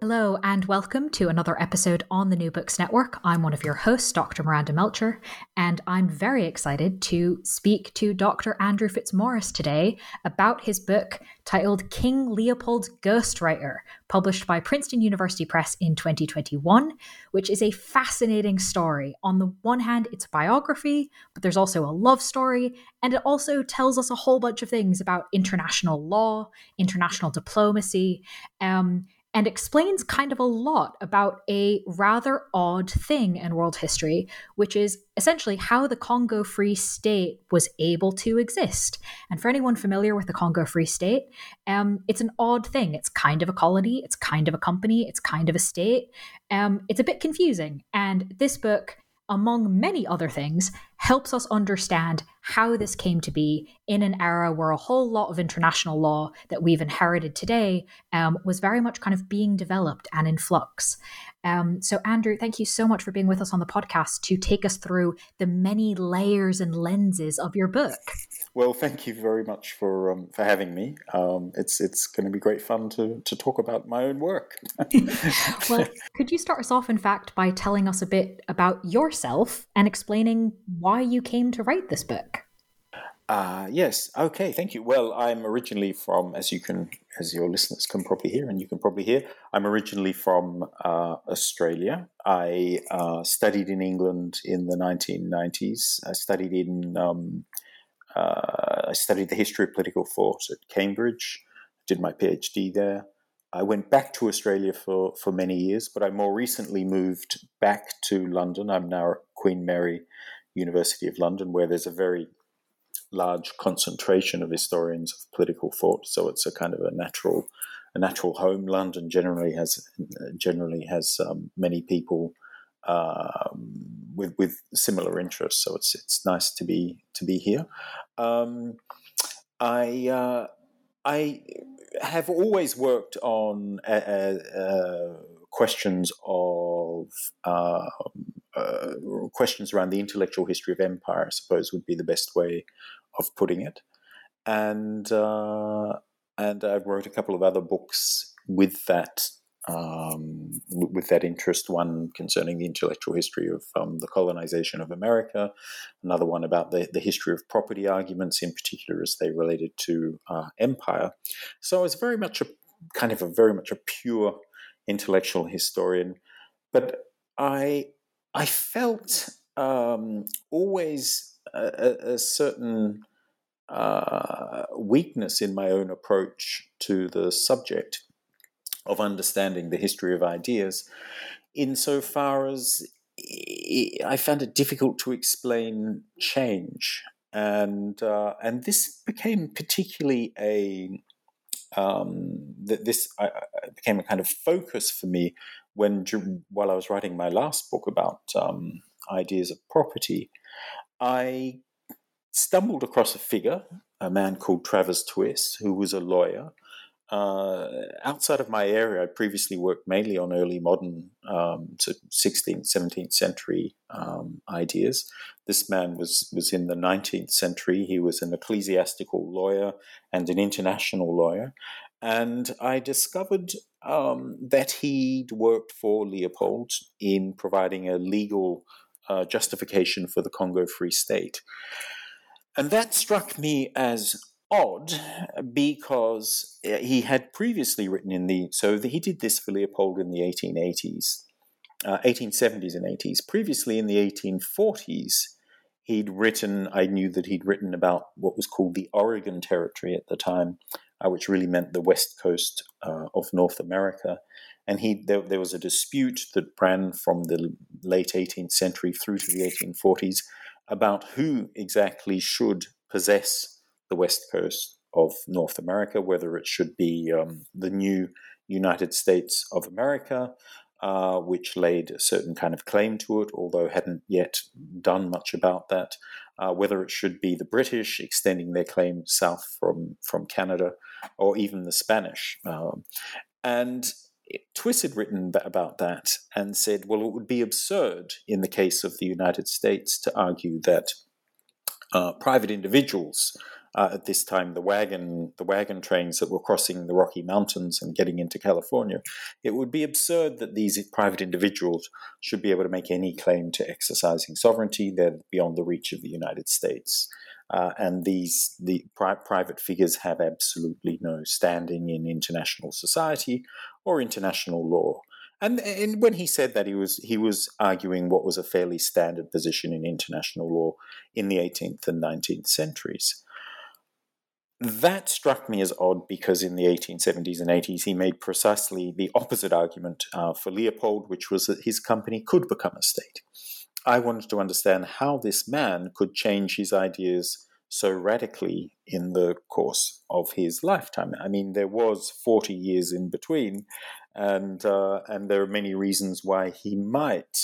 Hello, and welcome to another episode on the New Books Network. I'm one of your hosts, Dr. Miranda Melcher, and I'm very excited to speak to Dr. Andrew Fitzmaurice today about his book titled King Leopold's Ghostwriter, published by Princeton University Press in 2021, which is a fascinating story. On the one hand, it's a biography, but there's also a love story, and it also tells us a whole bunch of things about international law, international diplomacy, um, and explains kind of a lot about a rather odd thing in world history, which is essentially how the Congo Free State was able to exist. And for anyone familiar with the Congo Free State, um, it's an odd thing. It's kind of a colony, it's kind of a company, it's kind of a state. Um, it's a bit confusing. And this book among many other things, helps us understand how this came to be in an era where a whole lot of international law that we've inherited today um, was very much kind of being developed and in flux. Um, so, Andrew, thank you so much for being with us on the podcast to take us through the many layers and lenses of your book. Well, thank you very much for um, for having me. Um, it's it's going to be great fun to to talk about my own work. well, could you start us off, in fact, by telling us a bit about yourself and explaining why you came to write this book? Uh, yes. Okay. Thank you. Well, I'm originally from, as you can, as your listeners can probably hear, and you can probably hear, I'm originally from uh, Australia. I uh, studied in England in the 1990s. I studied in, um, uh, I studied the history of political thought at Cambridge. Did my PhD there. I went back to Australia for, for many years, but I more recently moved back to London. I'm now at Queen Mary University of London, where there's a very large concentration of historians of political thought. So it's a kind of a natural, a natural home. London generally has generally has um, many people um, with with similar interests. So it's it's nice to be to be here. Um, I uh, I have always worked on uh, uh, questions of um, uh, questions around the intellectual history of empire, I suppose, would be the best way of putting it. And uh, and I wrote a couple of other books with that um, with that interest. One concerning the intellectual history of um, the colonization of America, another one about the, the history of property arguments, in particular as they related to uh, empire. So I was very much a kind of a very much a pure intellectual historian, but I I felt um, always a, a certain uh, weakness in my own approach to the subject of understanding the history of ideas, insofar as I found it difficult to explain change, and uh, and this became particularly a um, this became a kind of focus for me when while I was writing my last book about um, ideas of property, I stumbled across a figure, a man called Travers Twiss, who was a lawyer. Uh, outside of my area, I previously worked mainly on early modern, um, 16th, 17th century um, ideas. This man was, was in the 19th century. He was an ecclesiastical lawyer and an international lawyer. And I discovered um, that he'd worked for Leopold in providing a legal uh, justification for the Congo Free State. And that struck me as odd because uh, he had previously written in the so he did this for Leopold in the 1880s, uh, 1870s and 80s. Previously in the 1840s, he'd written. I knew that he'd written about what was called the Oregon Territory at the time, uh, which really meant the west coast uh, of North America. And he there, there was a dispute that ran from the late 18th century through to the 1840s about who exactly should possess the west coast of North America, whether it should be um, the new United States of America, uh, which laid a certain kind of claim to it, although hadn't yet done much about that, uh, whether it should be the British extending their claim south from, from Canada, or even the Spanish. Um, and Twiss had written about that and said, well, it would be absurd in the case of the United States to argue that uh, private individuals uh, at this time the wagon the wagon trains that were crossing the Rocky Mountains and getting into California. It would be absurd that these private individuals should be able to make any claim to exercising sovereignty. They're beyond the reach of the United States. Uh, and these the pri- private figures have absolutely no standing in international society or international law. And, and when he said that, he was he was arguing what was a fairly standard position in international law in the 18th and 19th centuries. That struck me as odd because in the 1870s and 80s he made precisely the opposite argument uh, for Leopold, which was that his company could become a state. I wanted to understand how this man could change his ideas so radically in the course of his lifetime. I mean, there was 40 years in between, and uh, and there are many reasons why he might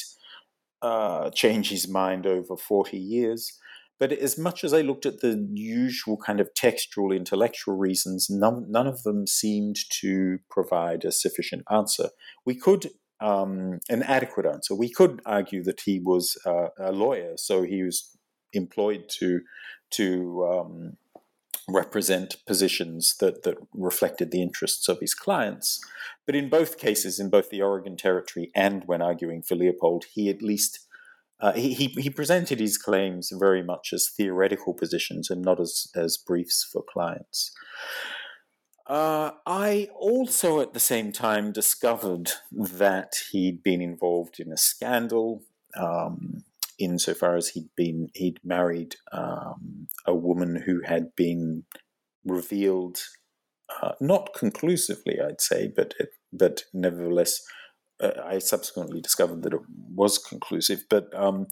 uh, change his mind over 40 years. But as much as I looked at the usual kind of textual intellectual reasons, none, none of them seemed to provide a sufficient answer. We could, um, an adequate answer. We could argue that he was uh, a lawyer, so he was employed to to um, represent positions that, that reflected the interests of his clients. But in both cases, in both the Oregon Territory and when arguing for Leopold, he at least uh, he, he presented his claims very much as theoretical positions and not as, as briefs for clients. Uh, I also, at the same time, discovered that he'd been involved in a scandal. Um, insofar as he'd been he'd married um, a woman who had been revealed uh, not conclusively, I'd say, but but nevertheless, uh, I subsequently discovered that it was conclusive. But um,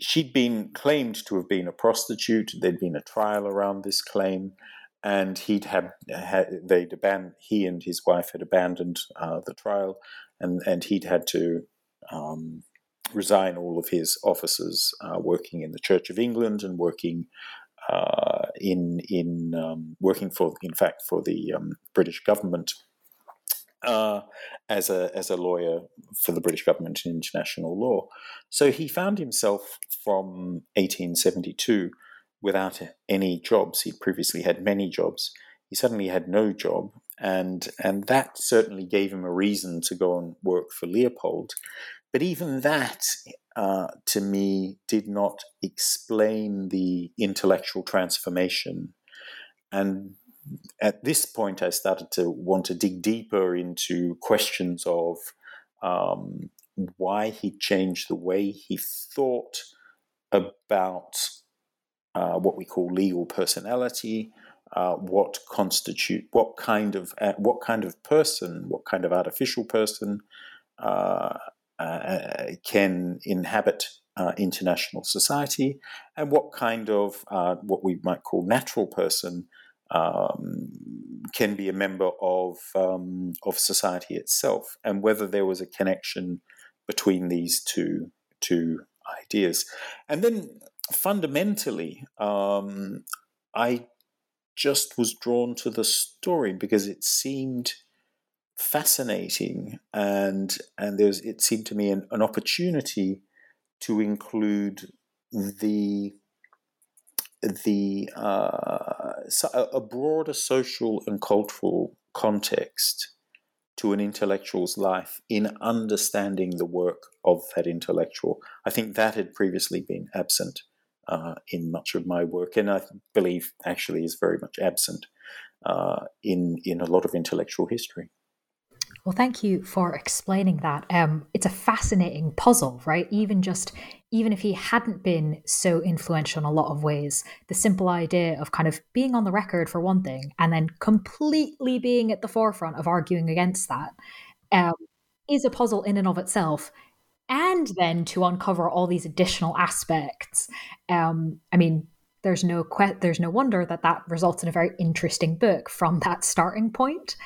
she'd been claimed to have been a prostitute. There'd been a trial around this claim, and he'd had, had they'd he and his wife had abandoned uh, the trial, and and he'd had to um, resign all of his offices uh, working in the Church of England and working uh, in in um, working for in fact for the um, British government uh, as a as a lawyer for the British government in international law. So he found himself from 1872 without any jobs. He'd previously had many jobs. He suddenly had no job, and and that certainly gave him a reason to go and work for Leopold. But even that, uh, to me, did not explain the intellectual transformation. And at this point, I started to want to dig deeper into questions of um, why he changed the way he thought about uh, what we call legal personality, uh, what constitute what kind of uh, what kind of person, what kind of artificial person uh, uh, can inhabit uh, international society, and what kind of what we might call natural person um, can be a member of um, of society itself, and whether there was a connection between these two two ideas, and then fundamentally, um, I just was drawn to the story because it seemed fascinating and and there's it seemed to me an, an opportunity to include the the uh, a broader social and cultural context to an intellectual's life in understanding the work of that intellectual. I think that had previously been absent uh, in much of my work, and I believe actually is very much absent uh, in in a lot of intellectual history. Well, thank you for explaining that. Um, it's a fascinating puzzle, right? Even just even if he hadn't been so influential in a lot of ways, the simple idea of kind of being on the record for one thing, and then completely being at the forefront of arguing against that, um, is a puzzle in and of itself. And then to uncover all these additional aspects, um, I mean, there's no que- there's no wonder that that results in a very interesting book from that starting point.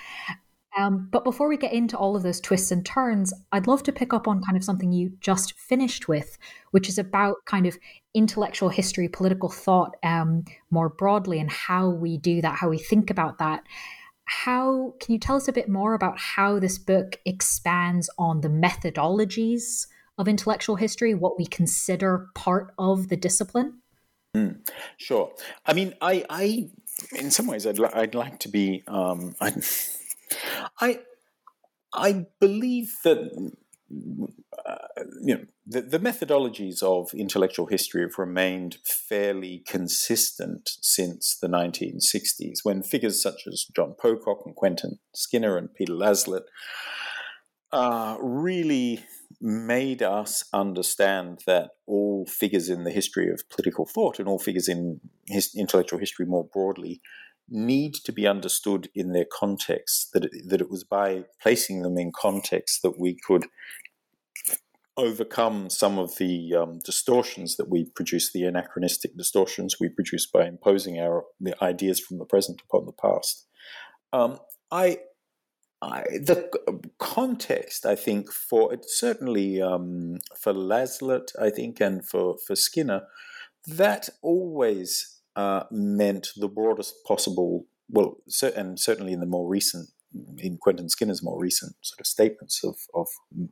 Um, but before we get into all of those twists and turns, I'd love to pick up on kind of something you just finished with, which is about kind of intellectual history, political thought um, more broadly, and how we do that, how we think about that. How can you tell us a bit more about how this book expands on the methodologies of intellectual history, what we consider part of the discipline? Mm, sure. I mean, I, I, in some ways, I'd, li- I'd like to be. Um, I I believe that you know the, the, methodologies of intellectual history have remained fairly consistent since the 1960s, when figures such as John Pocock and Quentin Skinner and Peter Laslett uh, really made us understand that all figures in the history of political thought and all figures in his intellectual history more broadly need to be understood in their context, that it, that it was by placing them in context that we could overcome some of the um, distortions that we produce, the anachronistic distortions we produce by imposing our the ideas from the present upon the past. Um, I, I, the context, I think, for certainly um, for Laslett, I think, and for for Skinner, that always uh, meant the broadest possible, well, and certainly in the more recent, in Quentin Skinner's more recent sort of statements of, of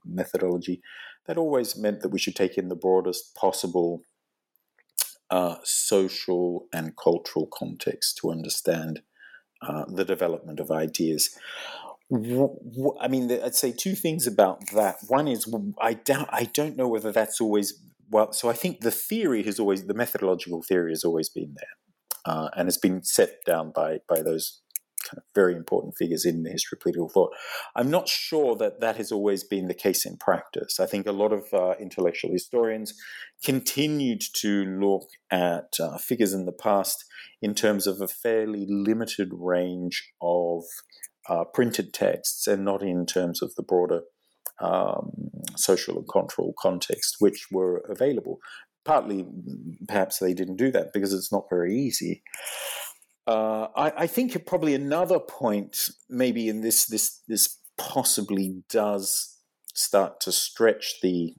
methodology, that always meant that we should take in the broadest possible uh, social and cultural context to understand uh, the development of ideas. I mean, I'd say two things about that. One is I doubt I don't know whether that's always well, so I think the theory has always, the methodological theory has always been there, uh, and has been set down by by those very important figures in the history of political thought. I'm not sure that that has always been the case in practice. I think a lot of uh, intellectual historians continued to look at uh, figures in the past in terms of a fairly limited range of uh, printed texts, and not in terms of the broader um, social and cultural context which were available. Partly, perhaps they didn't do that because it's not very easy. Uh, I, I, think probably another point, maybe in this this this possibly does start to stretch the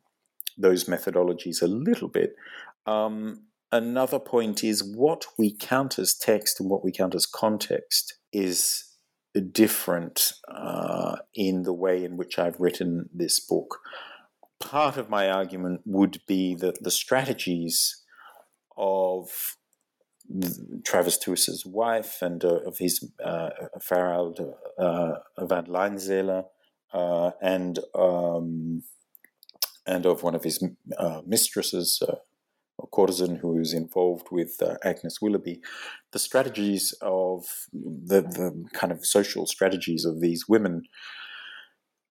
those methodologies a little bit. Um, another point is what we count as text and what we count as context is different uh, in the way in which I've written this book. Part of my argument would be that the strategies of Travers Twiss's wife and uh, of his uh, Pharaïlde uh, van Lynseele uh, and um, and of one of his uh, mistresses, uh, a courtesan who was involved with uh, Agnes Willoughby, the strategies of the, the kind of social strategies of these women,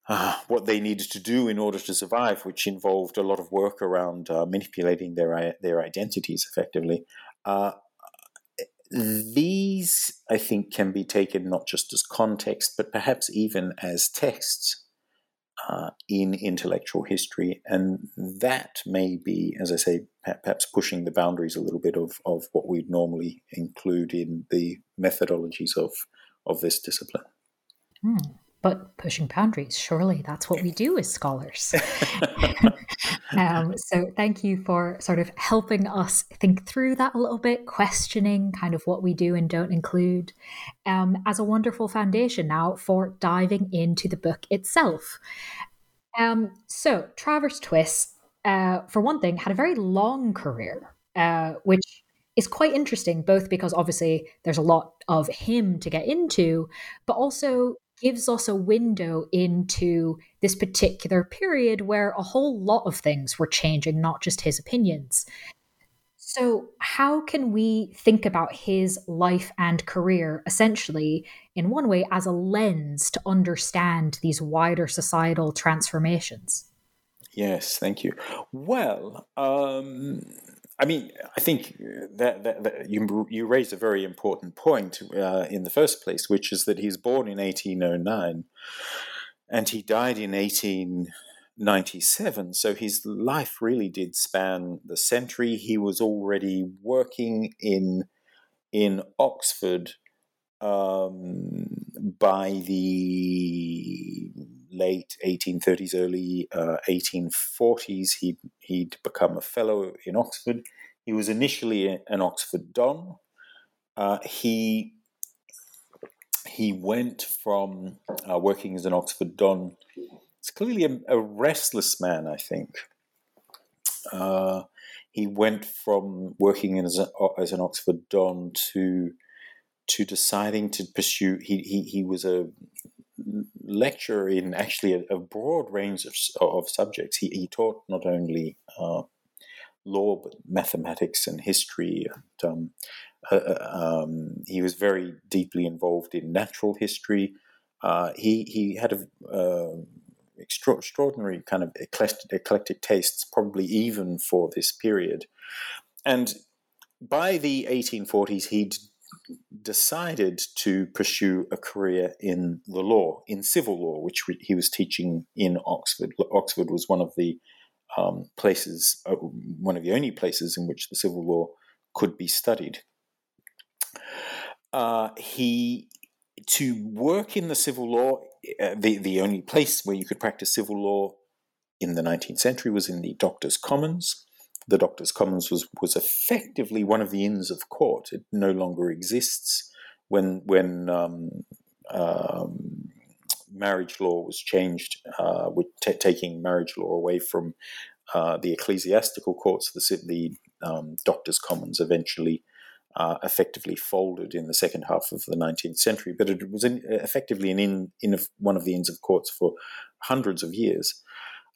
uh, what they needed to do in order to survive, which involved a lot of work around uh, manipulating their their identities effectively. These, I think, can be taken not just as context, but perhaps even as texts uh, in intellectual history. And that may be, as I say, perhaps pushing the boundaries a little bit of, of what we'd normally include in the methodologies of, of this discipline. Hmm. But pushing boundaries, surely that's what we do as scholars. um, so, thank you for sort of helping us think through that a little bit, questioning kind of what we do and don't include um, as a wonderful foundation now for diving into the book itself. Um, so, Travers Twiss, uh, for one thing, had a very long career, uh, which is quite interesting, both because obviously there's a lot of him to get into, but also gives us a window into this particular period where a whole lot of things were changing, not just his opinions. So, how can we think about his life and career essentially, in one way, as a lens to understand these wider societal transformations? Yes, thank you. Well, um, I mean, I think that, that, that, you you raised a very important point uh, in the first place, which is that he's born in 1809 and he died in 1897. So his life really did span the century. He was already working in in Oxford um, by the late 1830s, early uh, 1840s, he'd, he'd become a fellow in Oxford. He was initially an Oxford Don. Uh, he he went from uh, working as an Oxford Don. It's clearly a, a restless man, I think. Uh, he went from working as, a, as an Oxford Don to to deciding to pursue. He he, he was a lecturer in actually a, a broad range of, of subjects. He, he taught not only uh, law but mathematics and history. And, um, uh, uh um, he was very deeply involved in natural history. Uh, he he had a uh, extra- extraordinary kind of eclectic, eclectic tastes, probably even for this period. And by the 1840s, he'd decided to pursue a career in the law, in civil law, which he was teaching in Oxford. Oxford was one of the um, places, uh, one of the only places in which the civil law could be studied. Uh, he to work in the civil law, uh, the the only place where you could practice civil law in the 19th century was in the Doctors' Commons the Doctors' Commons was was effectively one of the Inns of Court. It no longer exists. When when um, um, marriage law was changed, uh, with t- taking marriage law away from uh, the ecclesiastical courts, the, the um, Doctors' Commons eventually uh, effectively folded in the second half of the 19th century. But it was in, effectively an in, in one of the Inns of Courts for hundreds of years.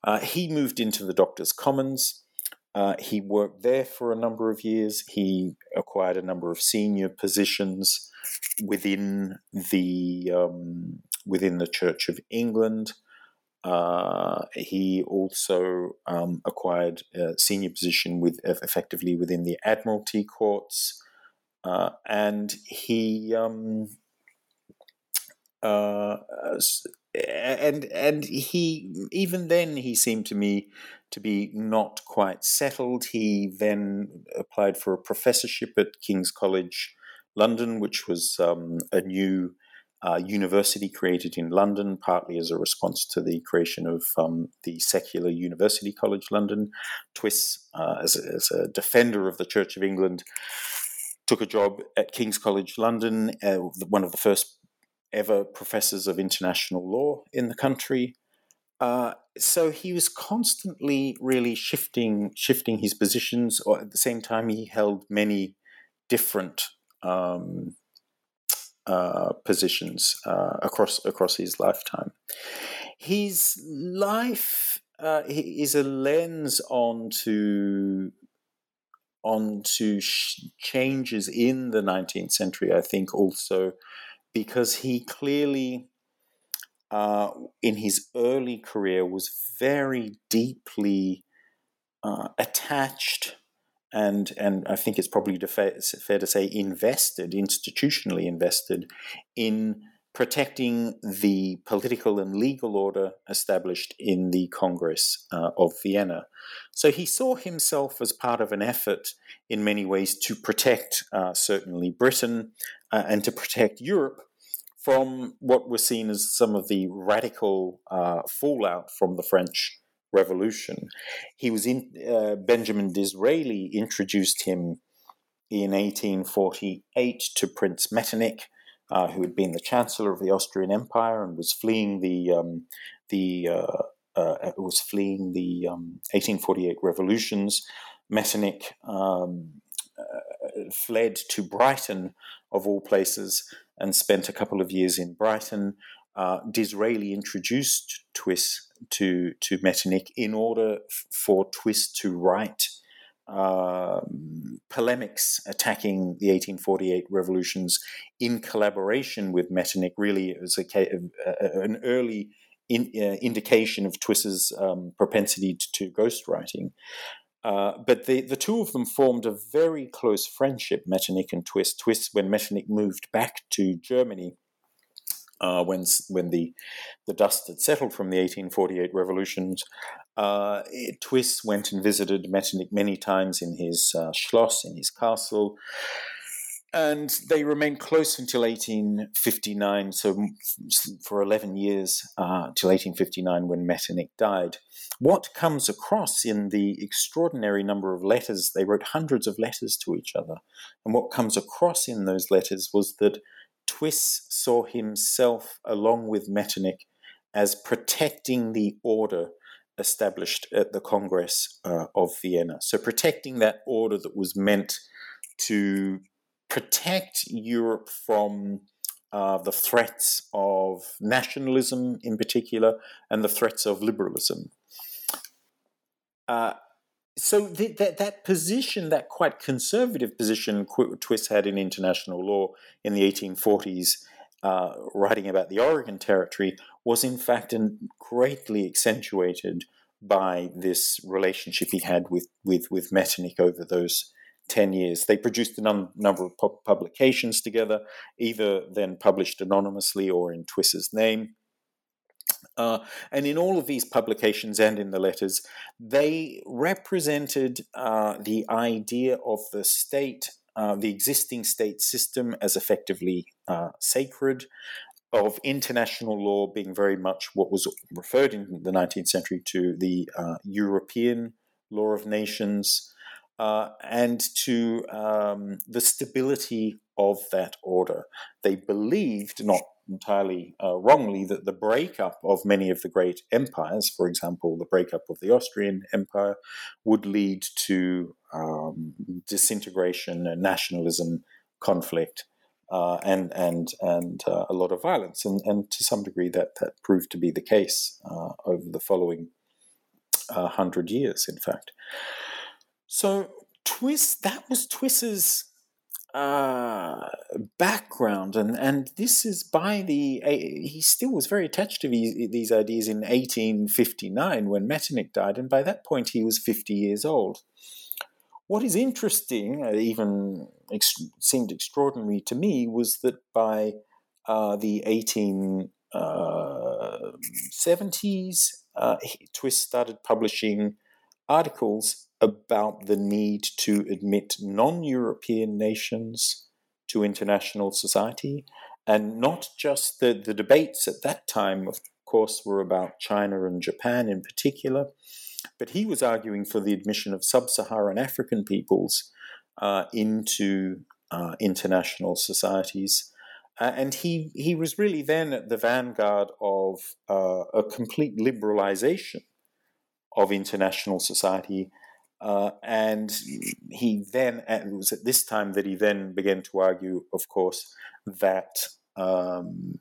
Uh, he moved into the Doctors' Commons. Uh, he worked there for a number of years. He acquired a number of senior positions within the um, within the Church of England. Uh, he also um, acquired a senior position with effectively within the Admiralty courts, uh, and he um, uh, and and he even then he seemed to me to be not quite settled. He then applied for a professorship at King's College London, which was um, a new uh, university created in London, partly as a response to the creation of um, the secular University College London. Twiss, uh, as, a, as, a, defender of the Church of England, took a job at King's College London, uh, one of the first ever professors of international law in the country. Uh, so he was constantly really shifting shifting his positions, or at the same time he held many different um, uh, positions uh, across across his lifetime. His life uh, is a lens onto onto sh- changes in the 19th century. I think also because he clearly uh, in his early career was very deeply uh, attached and and I think it's probably fair, fair to say invested, institutionally invested in protecting the political and legal order established in the Congress uh, of Vienna. So he saw himself as part of an effort in many ways to protect uh, certainly Britain uh, and to protect Europe from what was seen as some of the radical uh, fallout from the French Revolution. He was in uh, Benjamin Disraeli introduced him in 1848 to Prince Metternich, uh, who had been the Chancellor of the Austrian Empire and was fleeing the um, the uh, uh, was fleeing the um, 1848 revolutions. Metternich um, uh, fled to Brighton, of all places, and spent a couple of years in Brighton. Uh, Disraeli introduced Twiss to, to Metternich in order for Twiss to write um, polemics attacking the 1848 revolutions in collaboration with Metternich really as a, an early in, uh, indication of Twiss's um, propensity to, to ghostwriting. Uh, but the, the two of them formed a very close friendship, Metternich and Twiss. Twiss, when Metternich moved back to Germany, uh, when when the the dust had settled from the 1848 revolutions, uh, Twiss went and visited Metternich many times in his uh, Schloss, in his castle, and they remained close until 1859. So for 11 years uh, till 1859, when Metternich died. What comes across in the extraordinary number of letters they wrote hundreds of letters to each other, and what comes across in those letters was that Twiss saw himself, along with Metternich, as protecting the order established at the Congress uh, of Vienna. So, protecting that order that was meant to protect Europe from uh, the threats of nationalism in particular and the threats of liberalism. Uh, so th- that that position, that quite conservative position, Twiss had in international law in the 1840s, uh, writing about the Oregon Territory, was in fact greatly accentuated by this relationship he had with with with Metternich over those 10 years. They produced a num- number of pu- publications together, either then published anonymously or in Twiss's name. Uh, and in all of these publications and in the letters, they represented uh, the idea of the state, uh, the existing state system, as effectively uh, sacred, of international law being very much what was referred in the 19th century to the uh, European law of nations, uh, and to um, the stability of that order. They believed, not entirely uh, wrongly that the breakup of many of the great empires, for example, the breakup of the Austrian Empire, would lead to um, disintegration and nationalism, conflict, uh, and and and uh, a lot of violence, and and to some degree that that proved to be the case uh, over the following uh, hundred years, in fact. So Twiss, that was Twiss's uh, background, and and this is by the he still was very attached to these these ideas in 1859 when Metternich died, and by that point he was 50 years old. What is interesting, uh, even ex- seemed extraordinary to me, was that by uh, the 1870s, uh, uh Twiss started publishing articles about the need to admit non European nations to international society. And not just the, the debates at that time, of course, were about China and Japan in particular, but he was arguing for the admission of sub Saharan African peoples uh, into uh, international societies. Uh, and he, he was really then at the vanguard of uh, a complete liberalization of international society uh, and he then, and it was at this time that he then began to argue, of course, that um,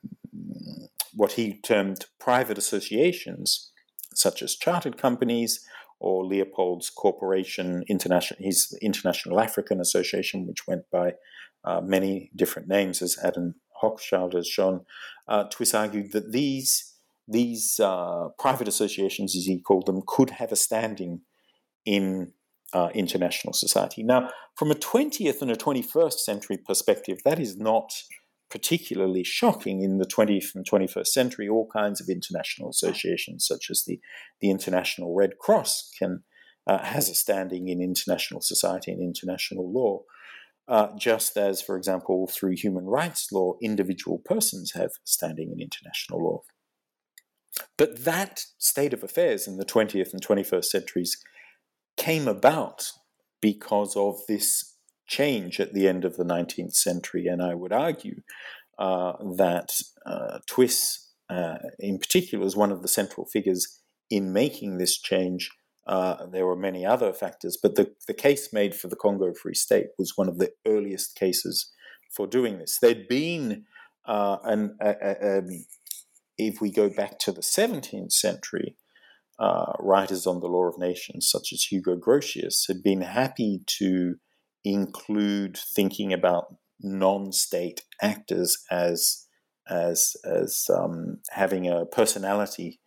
what he termed private associations, such as chartered companies or Leopold's Corporation International, his International African Association, which went by uh, many different names, as Adam Hochschild has shown, uh, Twiss argued that these these uh, private associations, as he called them, could have a standing in uh, international society. Now, from a 20th and a 21st century perspective, that is not particularly shocking in the 20th and 21st century. All kinds of international associations, such as the, the International Red Cross, can uh, has a standing in international society and international law. Uh, just as, for example, through human rights law, individual persons have standing in international law. But that state of affairs in the 20th and 21st centuries came about because of this change at the end of the 19th century. And I would argue uh, that uh, Twiss, uh, in particular, was one of the central figures in making this change. Uh, there were many other factors, but the, the case made for the Congo Free State was one of the earliest cases for doing this. There'd been uh, an, a, a, a, if we go back to the 17th century, uh, writers on the law of nations, such as Hugo Grotius, had been happy to include thinking about non-state actors as as as um, having a personality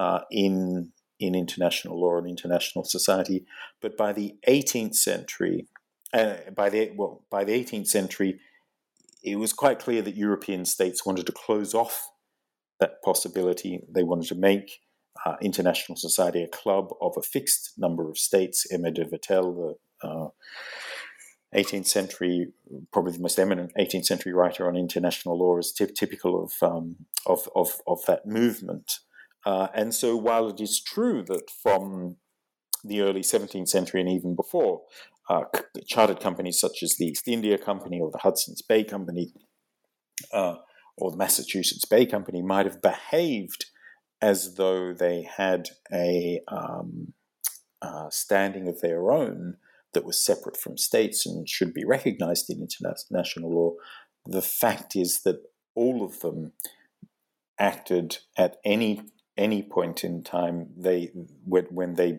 uh, in in international law and international society. But by the 18th century, uh, by the well, by the 18th century, it was quite clear that European states wanted to close off that possibility. They wanted to make uh, international society a club of a fixed number of states. Emer de Vattel, the uh, 18th century, probably the most eminent 18th century writer on international law, is t- typical of, um, of, of, of, that movement. Uh, and so, while it is true that from the early 17th century and even before, uh, chartered companies such as the East India Company or the Hudson's Bay Company uh, or the Massachusetts Bay Company might have behaved as though they had a um, uh, standing of their own that was separate from states and should be recognized in international law. The fact is that all of them acted at any any point in time they when, when they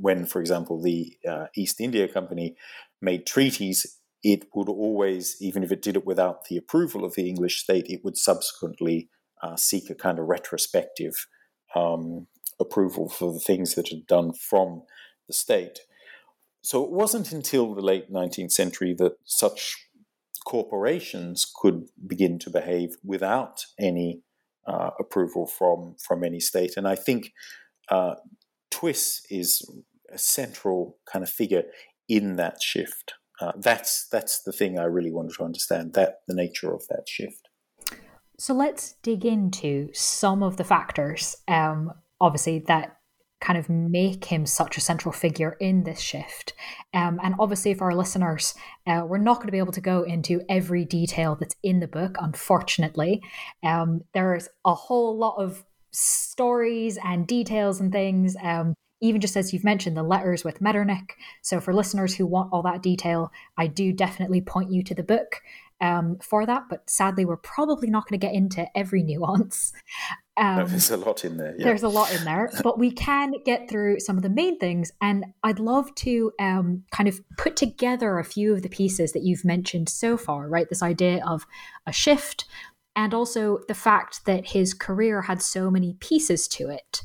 when for example the uh, East India Company made treaties it would always even if it did it without the approval of the English state it would subsequently uh, seek a kind of retrospective um, approval for the things that had done from the state so it wasn't until the late 19th century that such corporations could begin to behave without any uh, approval from from any state. And I think uh, Twiss is a central kind of figure in that shift. Uh, that's that's the thing I really wanted to understand that the nature of that shift. So let's dig into some of the factors, um, obviously that kind of make him such a central figure in this shift. Um, and obviously, for our listeners, uh, we're not going to be able to go into every detail that's in the book, unfortunately. Um, there's a whole lot of stories and details and things. Um, even just as you've mentioned, the letters with Metternich. So, for listeners who want all that detail, I do definitely point you to the book um, for that. But sadly, we're probably not going to get into every nuance. Um, there's a lot in there. Yeah. There's a lot in there, but we can get through some of the main things. And I'd love to um, kind of put together a few of the pieces that you've mentioned so far, right? This idea of a shift, and also the fact that his career had so many pieces to it.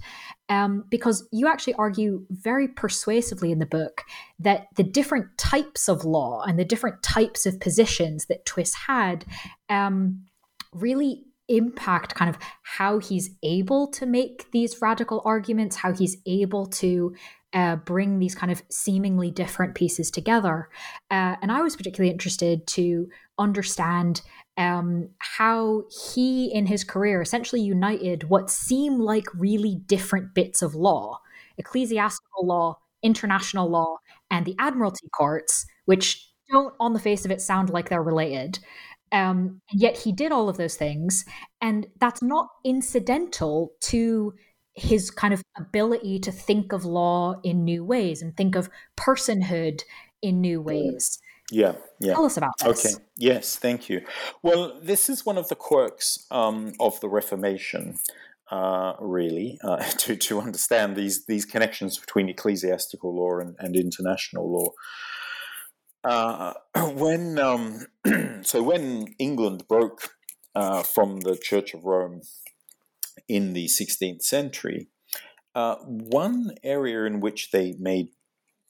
Um, because you actually argue very persuasively in the book that the different types of law and the different types of positions that Twiss had um, really impact kind of how he's able to make these radical arguments, how he's able to uh, bring these kind of seemingly different pieces together. Uh, and I was particularly interested to understand um, how he, in his career, essentially united what seem like really different bits of law ecclesiastical law, international law, and the admiralty courts, which don't, on the face of it, sound like they're related. Um, yet he did all of those things, and that's not incidental to his kind of ability to think of law in new ways and think of personhood in new ways. Yeah, yeah. Tell us about this. Okay. Yes, thank you. Well, this is one of the quirks um, of the Reformation. Uh, really, uh, to to understand these these connections between ecclesiastical law and, and international law. Uh, when um, so when England broke uh, from the Church of Rome in the 16th century, uh, one area in which they made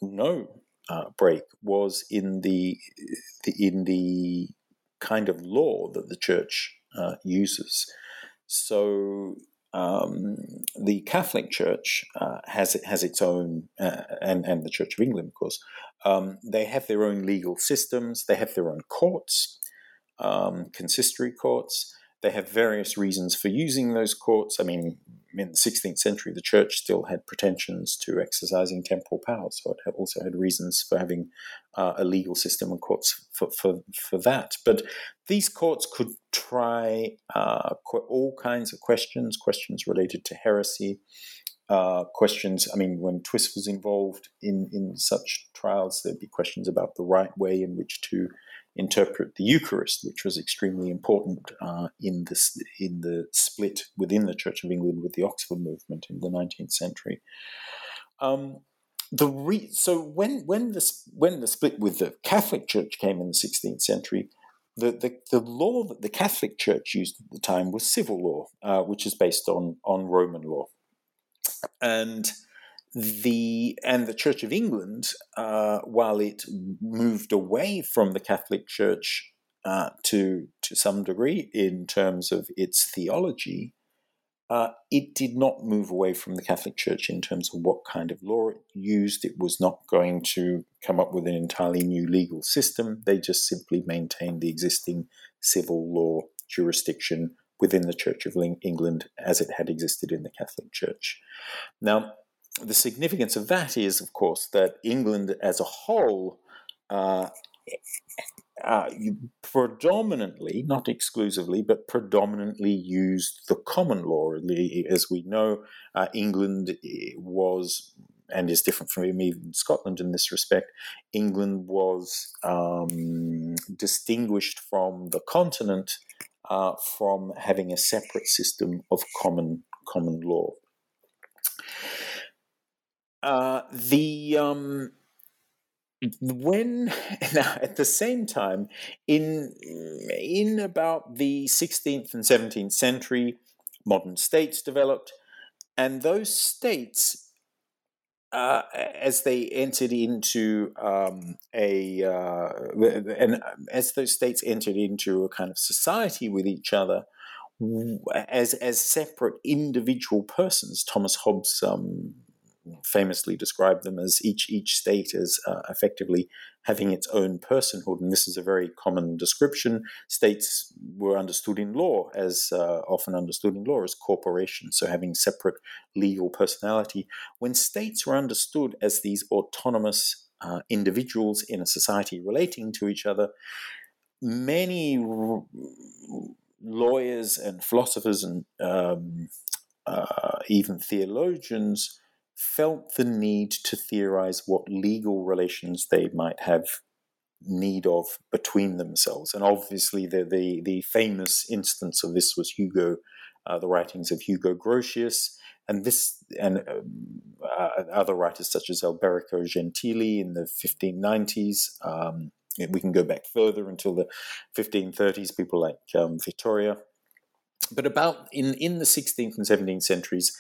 no uh, break was in the, the, in the kind of law that the church uh, uses. So um, the Catholic Church uh, has has its own, uh, and and the Church of England, of course, um, they have their own legal systems. They have their own courts, um, consistory courts. They have various reasons for using those courts. I mean, in the 16th century, the church still had pretensions to exercising temporal power, so it also had reasons for having uh, a legal system and courts for, for, for that. But these courts could try uh, all kinds of questions, questions related to heresy, uh, questions. I mean, when Twiss was involved in, in such trials, there'd be questions about the right way in which to interpret the Eucharist, which was extremely important uh, in this in the split within the Church of England with the Oxford movement in the 19th century. Um, the re- so when when the when the split with the Catholic Church came in the 16th century, the, the, the law that the Catholic Church used at the time was civil law, uh, which is based on on Roman law, and the and the Church of England, uh, while it moved away from the Catholic Church uh, to to some degree in terms of its theology, uh, it did not move away from the Catholic Church in terms of what kind of law it used. It was not going to come up with an entirely new legal system. They just simply maintained the existing civil law jurisdiction within the Church of England as it had existed in the Catholic Church. Now, the significance of that is, of course, that England as a whole uh, uh, predominantly, not exclusively, but predominantly used the common law. As we know, uh, England eh, was and is different from even Scotland in this respect. England was um, distinguished from the continent uh, from having a separate system of common common law. Uh, the um, when at the same time in in about the 16th and 17th century modern states developed and those states uh, as they entered into um, a uh, and as those states entered into a kind of society with each other as as separate individual persons thomas hobbes um, famously described them as each each state as uh, effectively having its own personhood, and this is a very common description. States were understood in law as uh, often understood in law as corporations, so having separate legal personality. When states were understood as these autonomous uh, individuals in a society relating to each other, many r- lawyers and philosophers and um, uh, even theologians felt the need to theorize what legal relations they might have need of between themselves. And obviously, the, the, the famous instance of this was Hugo, uh, the writings of Hugo Grotius, and this and um, uh, other writers such as Alberico Gentili in the 1590s. Um, we can go back further until the 1530s, people like um, Vitoria. But about in, in the 16th and 17th centuries,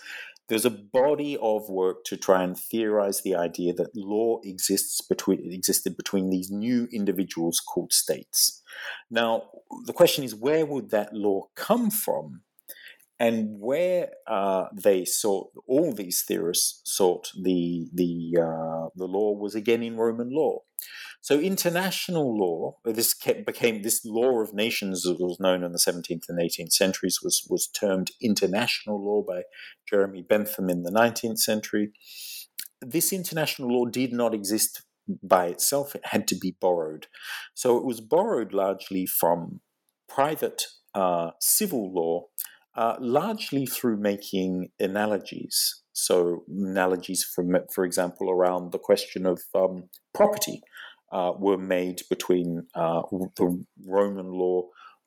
there's a body of work to try and theorize the idea that law exists between existed between these new individuals called states. Now, the question is, where would that law come from? And where uh, they sought, all these theorists sought the the uh, the law was again in Roman law. So international law, this kept, became this law of nations as was known in the 17th and 18th centuries was was termed international law by Jeremy Bentham in the 19th century. This international law did not exist by itself; it had to be borrowed. So it was borrowed largely from private uh, civil law, uh, largely through making analogies. So analogies, from, for example, around the question of um, property uh, were made between uh, the Roman law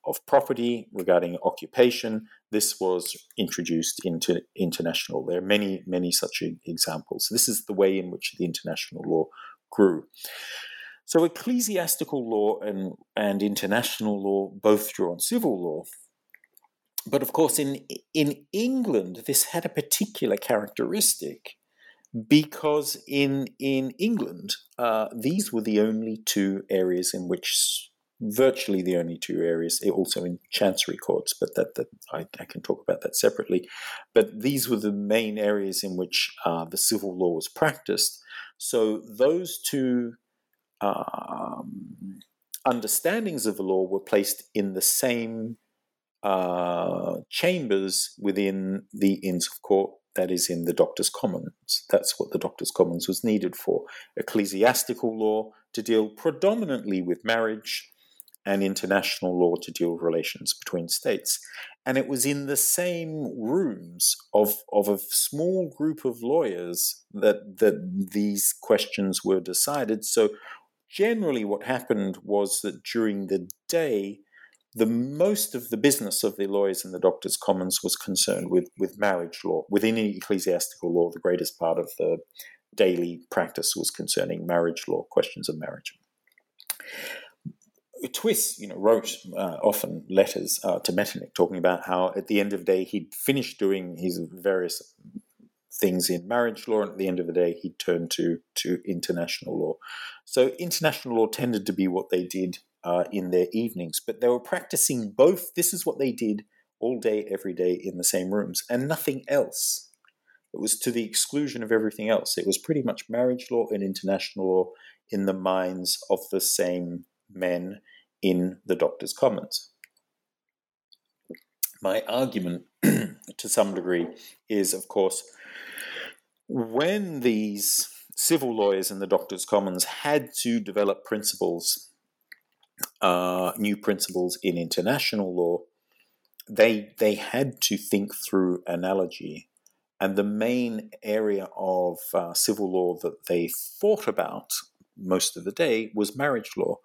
of property regarding occupation. This was introduced into international. There are many, many such examples. This is the way in which the international law grew. So, ecclesiastical law and, and international law both drew on civil law. But of course, in, in England, this had a particular characteristic because in in England, uh, these were the only two areas in which virtually the only two areas, eh, also in chancery courts, but that, that I, I, can talk about that separately. But these were the main areas in which uh, the civil law was practiced. So those two um, understandings of the law were placed in the same uh, chambers within the Inns of Court that is in the Doctors' Commons. That's what the Doctors' Commons was needed for. Ecclesiastical law to deal predominantly with marriage, and international law to deal with relations between states. And it was in the same rooms of, of a small group of lawyers that, that these questions were decided. So generally, what happened was that during the day, the most of the business of the lawyers in the doctors' commons was concerned with, with marriage law. Within ecclesiastical law, the greatest part of the daily practice was concerning marriage law, questions of marriage. Twiss, you know, wrote uh, often letters uh, to Metternich talking about how at the end of the day he'd finished doing his various things in marriage law, and at the end of the day he'd turn to to international law. So international law tended to be what they did uh, in their evenings, but they were practicing both. This is what they did all day, every day in the same rooms, and nothing else. It was to the exclusion of everything else. It was pretty much marriage law and international law in the minds of the same men in the Doctor's Commons. My argument, to some degree, is of course, when these civil lawyers in the Doctor's Commons had to develop principles, uh, new principles in international law, they they had to think through analogy, and the main area of uh, civil law that they thought about most of the day was marriage law.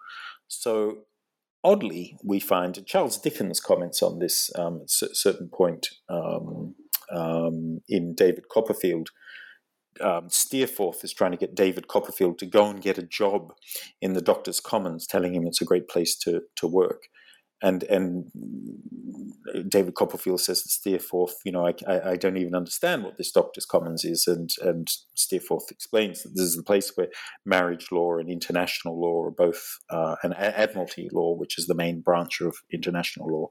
So oddly, we find Charles Dickens comments on this um, at a certain point um, um, in David Copperfield. Um, Steerforth is trying to get David Copperfield to go and get a job in the Doctor's Commons, telling him it's a great place to, to work and and David Copperfield says to Steerforth, you know, I, I, I, don't even understand what this Doctor's Commons is, and and Steerforth explains that this is the place where marriage law and international law are both, uh, and admiralty law, which is the main branch of international law.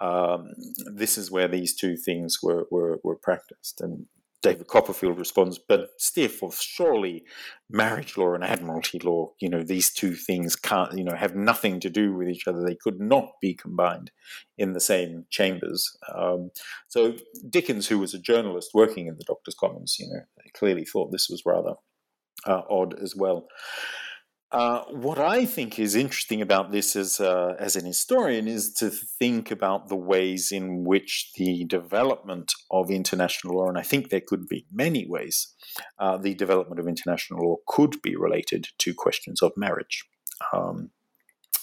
Um, this is where these two things were, were, were practiced, and David Copperfield responds, but Steerforth, surely marriage law and admiralty law, you know, these two things can't, you know, have nothing to do with each other. They could not be combined in the same chambers. Um, so Dickens, who was a journalist working in the Doctor's Commons, you know, clearly thought this was rather uh, odd as well. Uh, what I think is interesting about this as, uh, as an historian is to think about the ways in which the development of international law, and I think there could be many ways, uh, the development of international law could be related to questions of marriage. Um,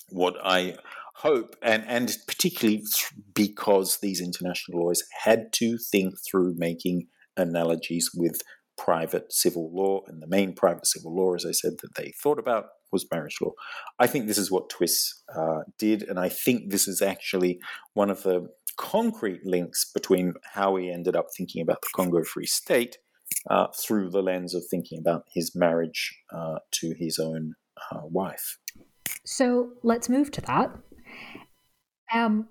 what I hope, and, and particularly because these international lawyers had to think through making analogies with private civil law, and the main private civil law, as I said, that they thought about was marriage law. I think this is what Twiss uh, did, and I think this is actually one of the concrete links between how he ended up thinking about the Congo Free State uh, through the lens of thinking about his marriage uh, to his own uh, wife. So let's move to that. Um,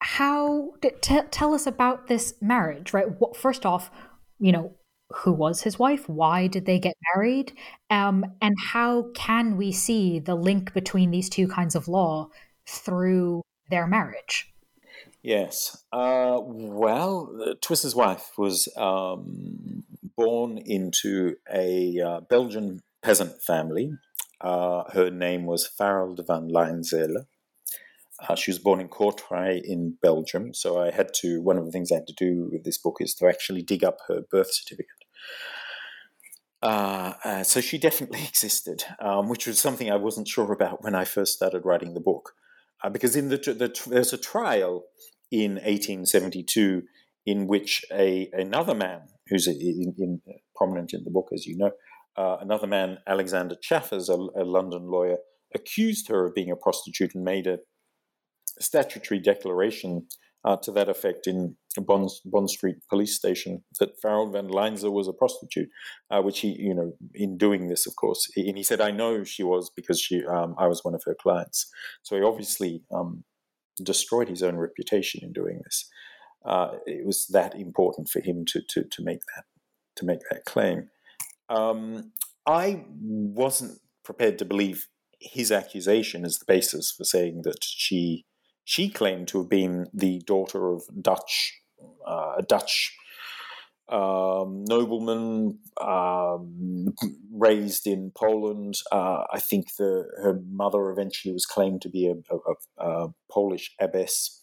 how t- tell us about this marriage, right? What, first off, you know, who was his wife? Why did they get married? Um, and how can we see the link between these two kinds of law through their marriage? Yes. Uh, well, Twiss's wife was um, born into a uh, Belgian peasant family. Uh, her name was Pharaïlde van Lynseele. Uh, she was born in Courtrai in Belgium, so I had to. One of the things I had to do with this book is to actually dig up her birth certificate. Uh, uh, so she definitely existed, um, which was something I wasn't sure about when I first started writing the book, uh, because in the, the, there's a trial in 1872 in which a another man who's in, in, prominent in the book, as you know, uh, another man, Alexander Chaffers, a, a London lawyer, accused her of being a prostitute and made a statutory declaration uh, to that effect in Bond, Bond Street police station that Pharaïlde van Lynseele was a prostitute, uh, which he, you know, in doing this, of course, and he said, "I know she was because she, um, I was one of her clients." So he obviously um, destroyed his own reputation in doing this. Uh, it was that important for him to to to make that to make that claim. Um, I wasn't prepared to believe his accusation as the basis for saying that she she claimed to have been the daughter of Dutch, a Dutch um, nobleman um, raised in Poland. Uh, I think the, her mother eventually was claimed to be a, a, a Polish abbess.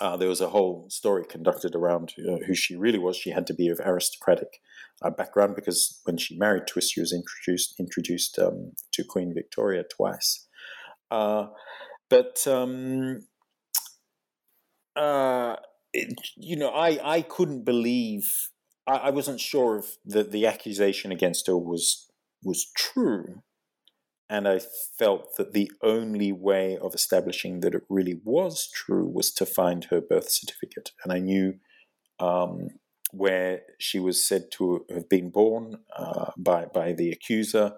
uh, there was a whole story conducted around uh, who she really was. She had to be of aristocratic uh, background because when she married Twiss, she was introduced introduced um, to Queen Victoria twice. Uh, but um, uh, you know, I I couldn't believe. I, I wasn't sure if the the accusation against her was was true and I felt that the only way of establishing that it really was true was to find her birth certificate. And I knew um, where she was said to have been born uh, by, by the accuser,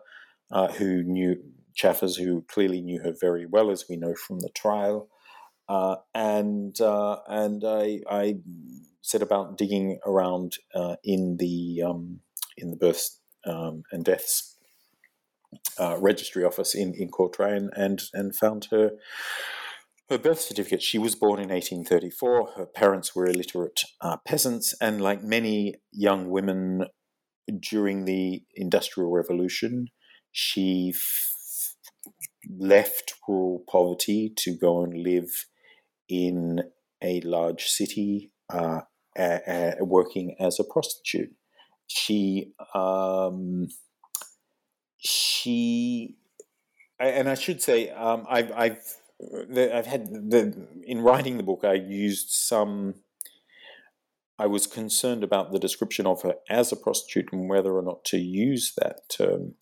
uh, who knew Chaffers, who clearly knew her very well, as we know from the trial. Uh, and uh, and I, I, set about digging around uh, in the um, in the births um, and deaths uh, registry office in in Courtrai and and found her her birth certificate. She was born in 1834. Her parents were illiterate uh, peasants, and like many young women during the Industrial Revolution, she f- left rural poverty to go and live in a large city, uh, a- a- working as a prostitute. She um, she, and I should say, um, I've, I've, I've had the in writing the book, I used some. I was concerned about the description of her as a prostitute and whether or not to use that term.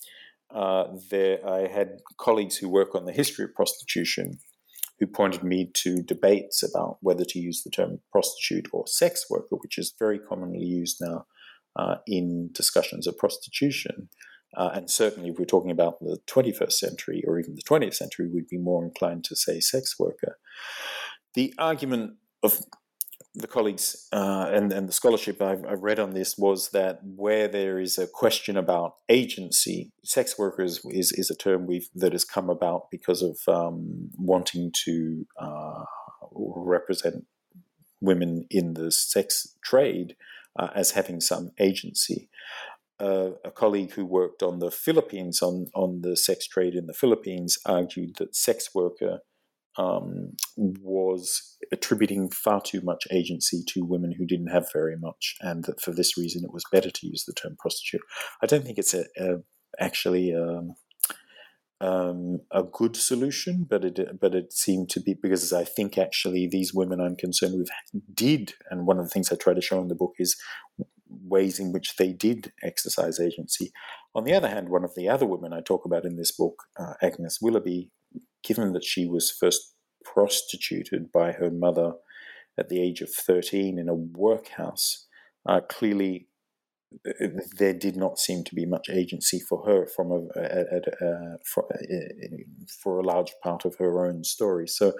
Uh, there, I had colleagues who work on the history of prostitution who pointed me to debates about whether to use the term prostitute or sex worker, which is very commonly used now uh, in discussions of prostitution. Uh, and certainly, if we're talking about the 21st century or even the 20th century, we'd be more inclined to say sex worker. The argument of the colleagues uh, and, and the scholarship I've, I've, read on this was that where there is a question about agency, sex workers is, is a term that has come about because of um, wanting to uh, represent women in the sex trade uh, as having some agency. Uh, a colleague who worked on the Philippines on on the sex trade in the Philippines argued that sex worker um, was attributing far too much agency to women who didn't have very much, and that for this reason it was better to use the term prostitute. I don't think it's a, a actually. Um, um, a good solution, but it but it seemed to be because I think actually these women I'm concerned with did, and one of the things I try to show in the book is ways in which they did exercise agency. On the other hand, one of the other women I talk about in this book, uh, Agnes Willoughby, given that she was first prostituted by her mother at the age of 13 in a workhouse, uh, clearly uh, there did not seem to be much agency for her from a, a, a, for, for a large part of her own story. So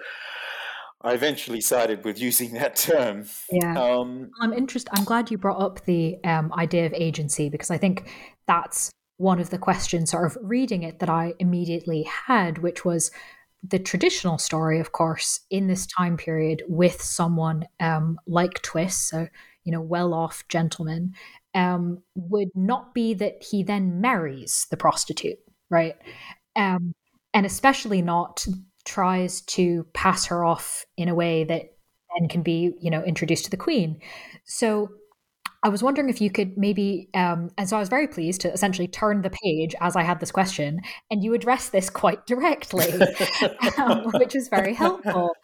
I eventually sided with using that term. Yeah. Um, I'm interested. I'm glad you brought up the um, idea of agency because I think that's one of the questions, sort of reading it, that I immediately had, which was the traditional story, of course, in this time period with someone um, like Twiss, so, you know, well off gentleman, um, would not be that he then marries the prostitute, right? Um, and especially not tries to pass her off in a way that then can be, you know, introduced to the queen. So I was wondering if you could maybe, um, and so I was very pleased to essentially turn the page as I had this question, and you address this quite directly, um, which was very helpful.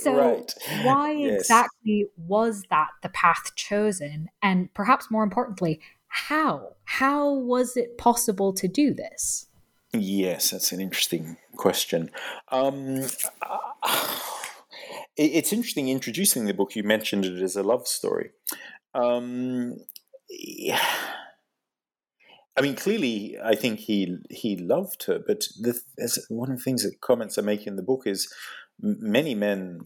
So, right. why yes. exactly was that the path chosen? And perhaps more importantly, how? How was it possible to do this? Yes, that's an interesting question. Um, it's interesting introducing the book. You mentioned it as a love story. Um, yeah. I mean, clearly, I think he he loved her. But the, one of the things that comments I make in the book is many men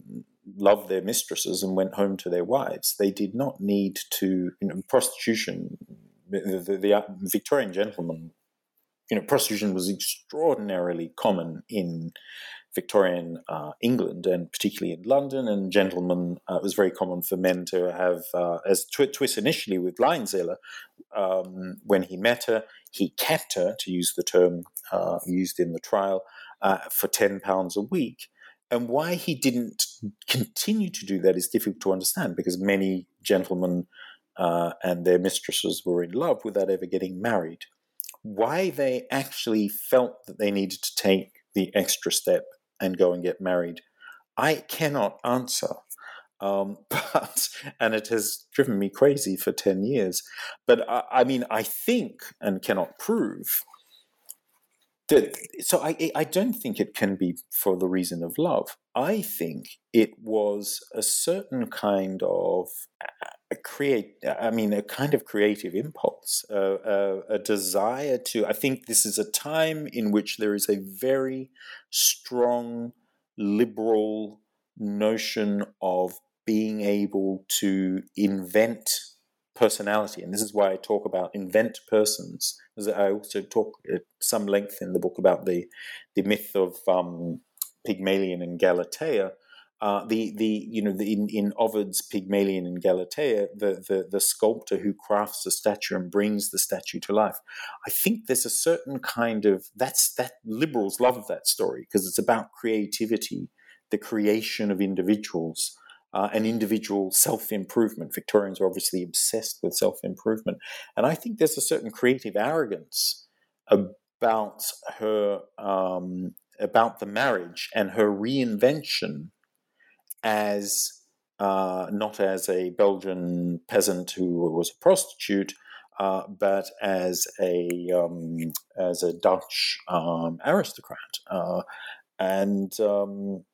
loved their mistresses and went home to their wives. They did not need to, you know, prostitution. The, the, the Victorian gentleman you know, prostitution was extraordinarily common in Victorian uh, England and particularly in London. And gentlemen, uh, it was very common for men to have, uh, as Twiss initially with Lynseele, um, when he met her, he kept her, to use the term uh, used in the trial, uh, for £10 a week. And why he didn't continue to do that is difficult to understand because many gentlemen uh, and their mistresses were in love without ever getting married. Why they actually felt that they needed to take the extra step and go and get married, I cannot answer. Um, but and it has driven me crazy for ten years. But I, I mean, I think and cannot prove that. So I, I don't think it can be for the reason of love. I think it was a certain kind of a create. I mean, a kind of creative impulse, uh, a, a desire to. I think this is a time in which there is a very strong liberal notion of being able to invent personality. And this is why I talk about invent persons. I also talk at some length in the book about the, the myth of um, Pygmalion and Galatea. Uh, the the you know the, in, in Ovid's Pygmalion and Galatea, the, the the sculptor who crafts a statue and brings the statue to life. I think there's a certain kind of that's that liberals love that story because it's about creativity, the creation of individuals, uh, and individual self improvement. Victorians are obviously obsessed with self improvement. And I think there's a certain creative arrogance about her, um, about the marriage and her reinvention as. Uh, not as a Belgian peasant who was a prostitute, uh, but as a um, as a Dutch um, aristocrat, uh, and um,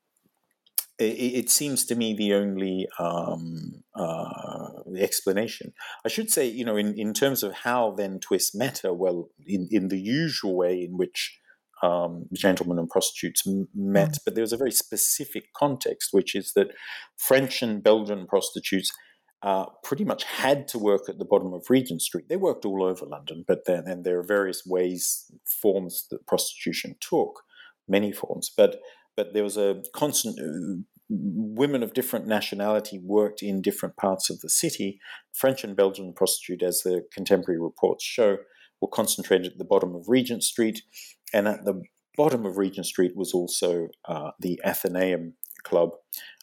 it, seems to me the only um, uh, explanation. I should say, you know, in, in terms of how then Twiss met her, well, in, in the usual way in which um, gentlemen and prostitutes met, mm. but there was a very specific context, which is that French and Belgian prostitutes uh, pretty much had to work at the bottom of Regent Street. They worked all over London, but then and there are various ways, forms that prostitution took, many forms, but but there was a constant uh, women of different nationality worked in different parts of the city. French and Belgian prostitute, as the contemporary reports show, were concentrated at the bottom of Regent Street, and at the bottom of Regent Street was also uh, the Athenaeum Club,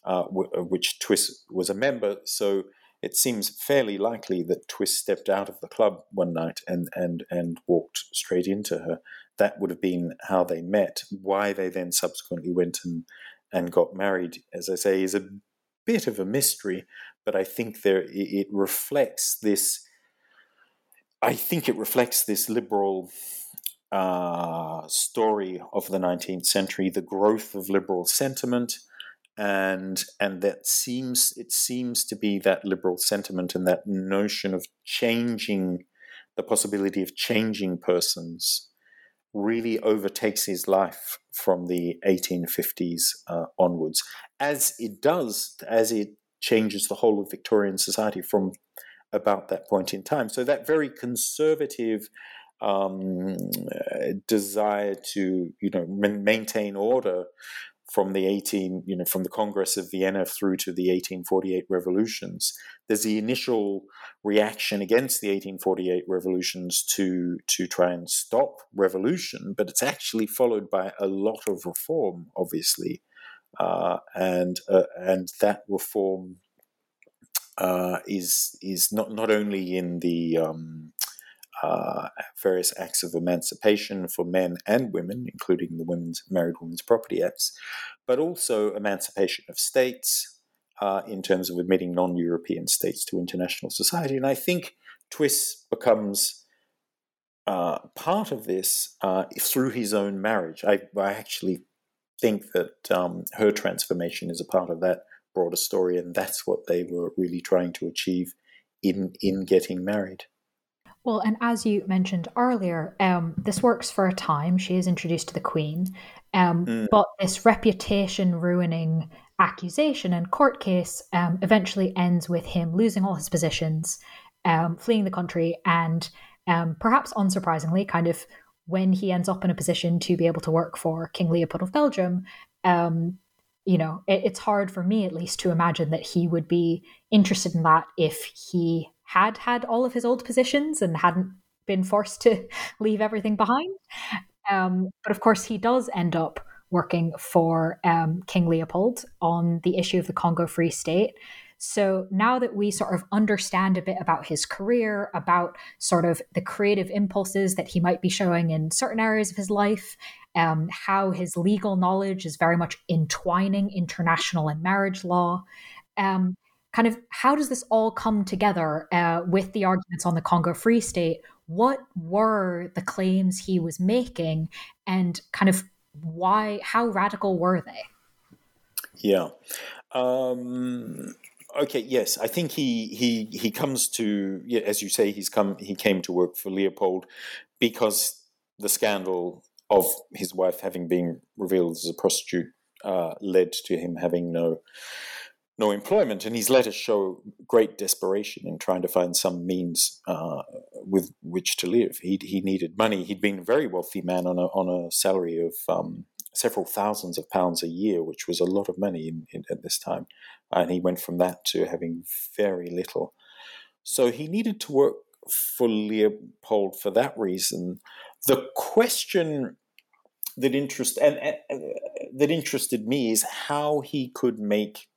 uh, w- which Twiss was a member. So it seems fairly likely that Twiss stepped out of the club one night and and and walked straight into her that would have been how they met. Why they then subsequently went and and got married, as I say, is a bit of a mystery. But I think there it reflects this. I think it reflects this liberal uh, story of the 19th century, the growth of liberal sentiment, and and that seems it seems to be that liberal sentiment and that notion of changing the possibility of changing persons really overtakes his life from the 1850s uh, onwards, as it does, as it changes the whole of Victorian society from about that point in time. So that very conservative um, desire to, you know, maintain order from the 18, you know, from the Congress of Vienna through to the 1848 revolutions. There's the initial reaction against the 1848 revolutions to to try and stop revolution, but it's actually followed by a lot of reform, obviously, uh, and uh, and that reform uh, is is not not only in the um, uh, various acts of emancipation for men and women, including the Women's Married Women's Property Acts, but also emancipation of states uh, in terms of admitting non-European states to international society. And I think Twiss becomes uh, part of this uh, through his own marriage. I, I actually think that um, her transformation is a part of that broader story, and that's what they were really trying to achieve in in getting married. Well, and as you mentioned earlier, um, this works for a time. She is introduced to the Queen, um, mm. but this reputation ruining accusation and court case um, eventually ends with him losing all his positions, um, fleeing the country, and um, perhaps unsurprisingly, kind of when he ends up in a position to be able to work for King Leopold of Belgium, um, you know, it, it's hard for me at least to imagine that he would be interested in that if he had had all of his old positions and hadn't been forced to leave everything behind. Um, but of course, he does end up working for um, King Leopold on the issue of the Congo Free State. So now that we sort of understand a bit about his career, about sort of the creative impulses that he might be showing in certain areas of his life, um, how his legal knowledge is very much entwining international and marriage law. Um, kind of how does this all come together uh, with the arguments on the Congo Free State? What were the claims he was making, and kind of why? How radical were they? Yeah. Um, okay. Yes, I think he he he comes to yeah, as you say, he's come he came to work for Leopold because the scandal of his wife having been revealed as a prostitute uh, led to him having no no employment, and his letters show great desperation in trying to find some means uh, with which to live. He he needed money. He'd been a very wealthy man on a on a salary of um, several thousands of pounds a year, which was a lot of money in, in, at this time, and he went from that to having very little. So he needed to work for Leopold for that reason. The question that interest and, and uh, that interested me is how he could make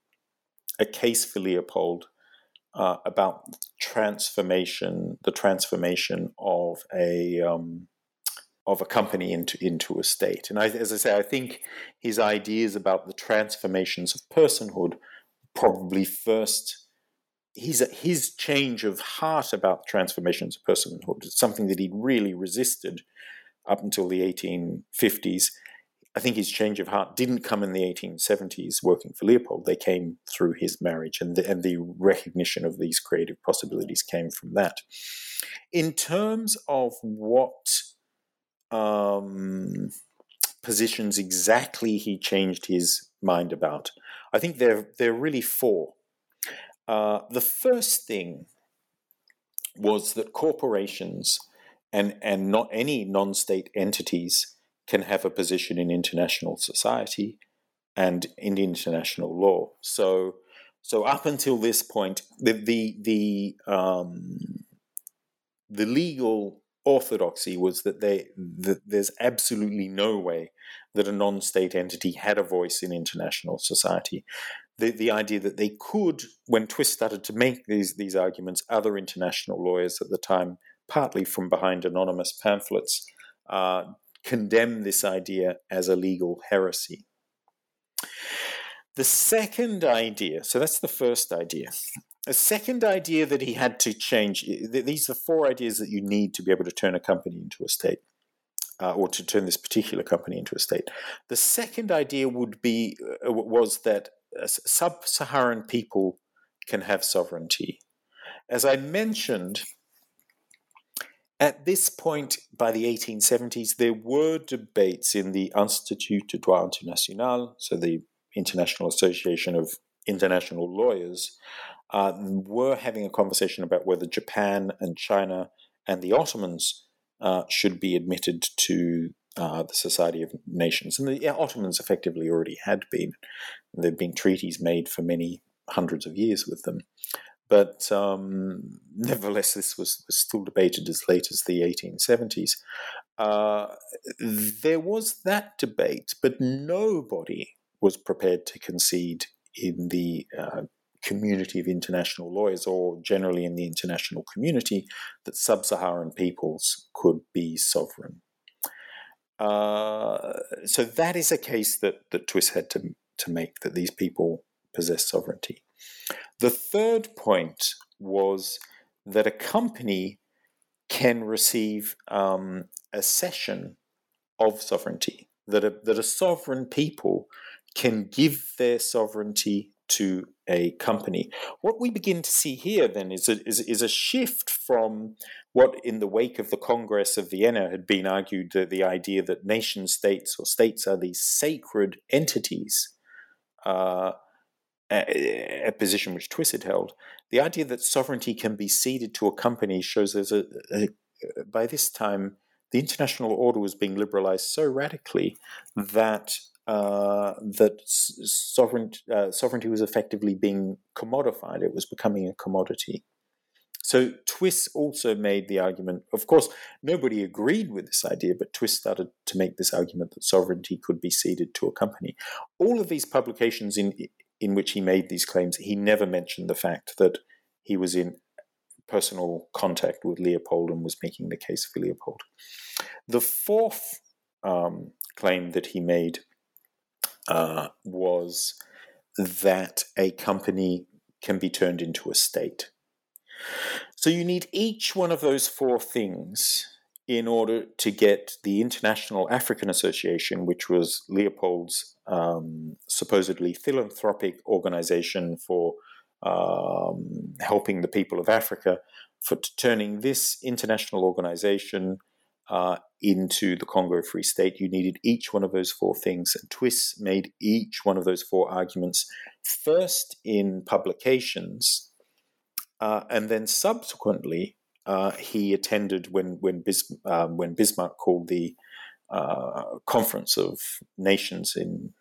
a case for Leopold uh, about transformation, the transformation of a um, of a company into into a state. And I, as I say, I think his ideas about the transformations of personhood probably first. His, his change of heart about transformations of personhood is something that he'd really resisted up until the 1850s I think his change of heart didn't come in the 1870s working for Leopold. They came through his marriage, and the, and the recognition of these creative possibilities came from that. In terms of what um, positions exactly he changed his mind about, I think there, there are really four. Uh, the first thing was that corporations and, and not any non state entities can have a position in international society and in international law. So, so up until this point, the the the, um, the legal orthodoxy was that they that there's absolutely no way that a non-state entity had a voice in international society. The the idea that they could, when Twiss started to make these these arguments, other international lawyers at the time, partly from behind anonymous pamphlets, uh, condemn this idea as a legal heresy. The second idea, so that's the first idea. A second idea that he had to change, these are four ideas that you need to be able to turn a company into a state. Uh, or to turn this particular company into a state. The second idea would be uh, was that uh, sub-Saharan people can have sovereignty. As I mentioned, at this point, by the 1870s, there were debates in the Institut de droit international, so the International Association of International Lawyers, uh, were having a conversation about whether Japan and China and the Ottomans uh, should be admitted to uh, the Society of Nations. And the Ottomans effectively already had been. There had been treaties made for many hundreds of years with them. But um, nevertheless, this was, was, still debated as late as the 1870s. Uh, there was that debate, but nobody was prepared to concede in the uh, community of international lawyers or generally in the international community that sub Saharan peoples could be sovereign. Uh, so that is a case that, that Twiss had to, to make that these people possess sovereignty. The third point was that a company can receive um, a cession of sovereignty, that a, that a sovereign people can give their sovereignty to a company. What we begin to see here then is a, is, is a shift from what, in the wake of the Congress of Vienna, had been argued the, the idea that nation states or states are these sacred entities. Uh, a, position which Twiss had held, the idea that sovereignty can be ceded to a company shows there's a, a by this time the international order was being liberalized so radically that uh, that sovereign, uh, sovereignty was effectively being commodified. It was becoming a commodity. So Twiss also made the argument, of course, nobody agreed with this idea, but Twiss started to make this argument that sovereignty could be ceded to a company. All of these publications in, in which he made these claims, he never mentioned the fact that he was in personal contact with Leopold and was making the case for Leopold. The fourth um, claim that he made uh, was that a company can be turned into a state. So you need each one of those four things in order to get the International African Association, which was Leopold's um, supposedly philanthropic organization for um, helping the people of Africa, for turning this international organization uh, into the Congo Free State, you needed each one of those four things. And Twiss made each one of those four arguments first in publications, uh, and then subsequently uh, he attended when when, Bis- um, when Bismarck called the uh, Conference of Nations in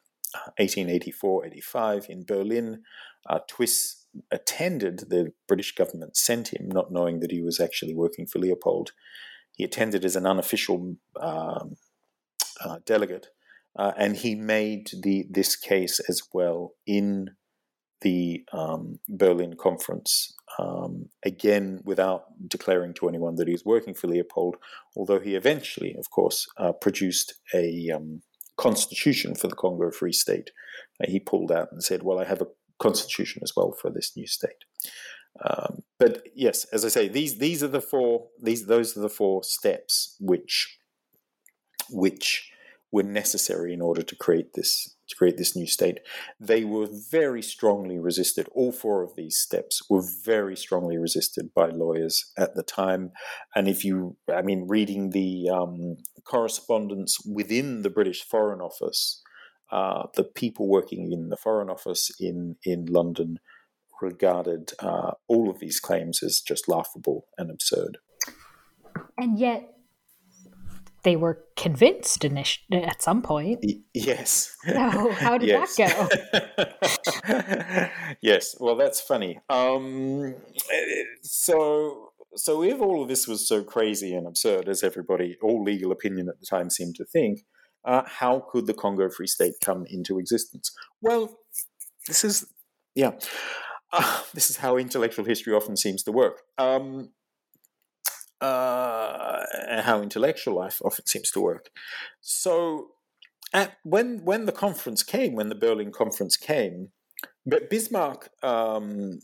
1884-85 uh, in Berlin. Uh, Twiss attended. The British government sent him, not knowing that he was actually working for Leopold. He attended as an unofficial um, uh, delegate, uh, and he made the this case as well in the um, Berlin conference. Um, again, without declaring to anyone that he was working for Leopold, although he eventually, of course, uh, produced a um, constitution for the Congo Free State. Uh, he pulled out and said, "Well, I have a constitution as well for this new state." Um, but yes, as I say, these these are the four these those are the four steps which which were necessary in order to create this to create this new state. They were very strongly resisted. All four of these steps were very strongly resisted by lawyers at the time. And if you, I mean, reading the um, correspondence within the British Foreign Office, uh, the people working in the Foreign Office in in London regarded uh, all of these claims as just laughable and absurd. And yet, they were convinced at some point. Yes. Oh, how did that go? yes. Well, that's funny. Um, so, so if all of this was so crazy and absurd, as everybody, all legal opinion at the time seemed to think, uh, how could the Congo Free State come into existence? Well, this is, yeah uh, this is how intellectual history often seems to work. Um, uh, and how intellectual life often seems to work. So, at, when when the conference came, when the Berlin conference came, but Bismarck um,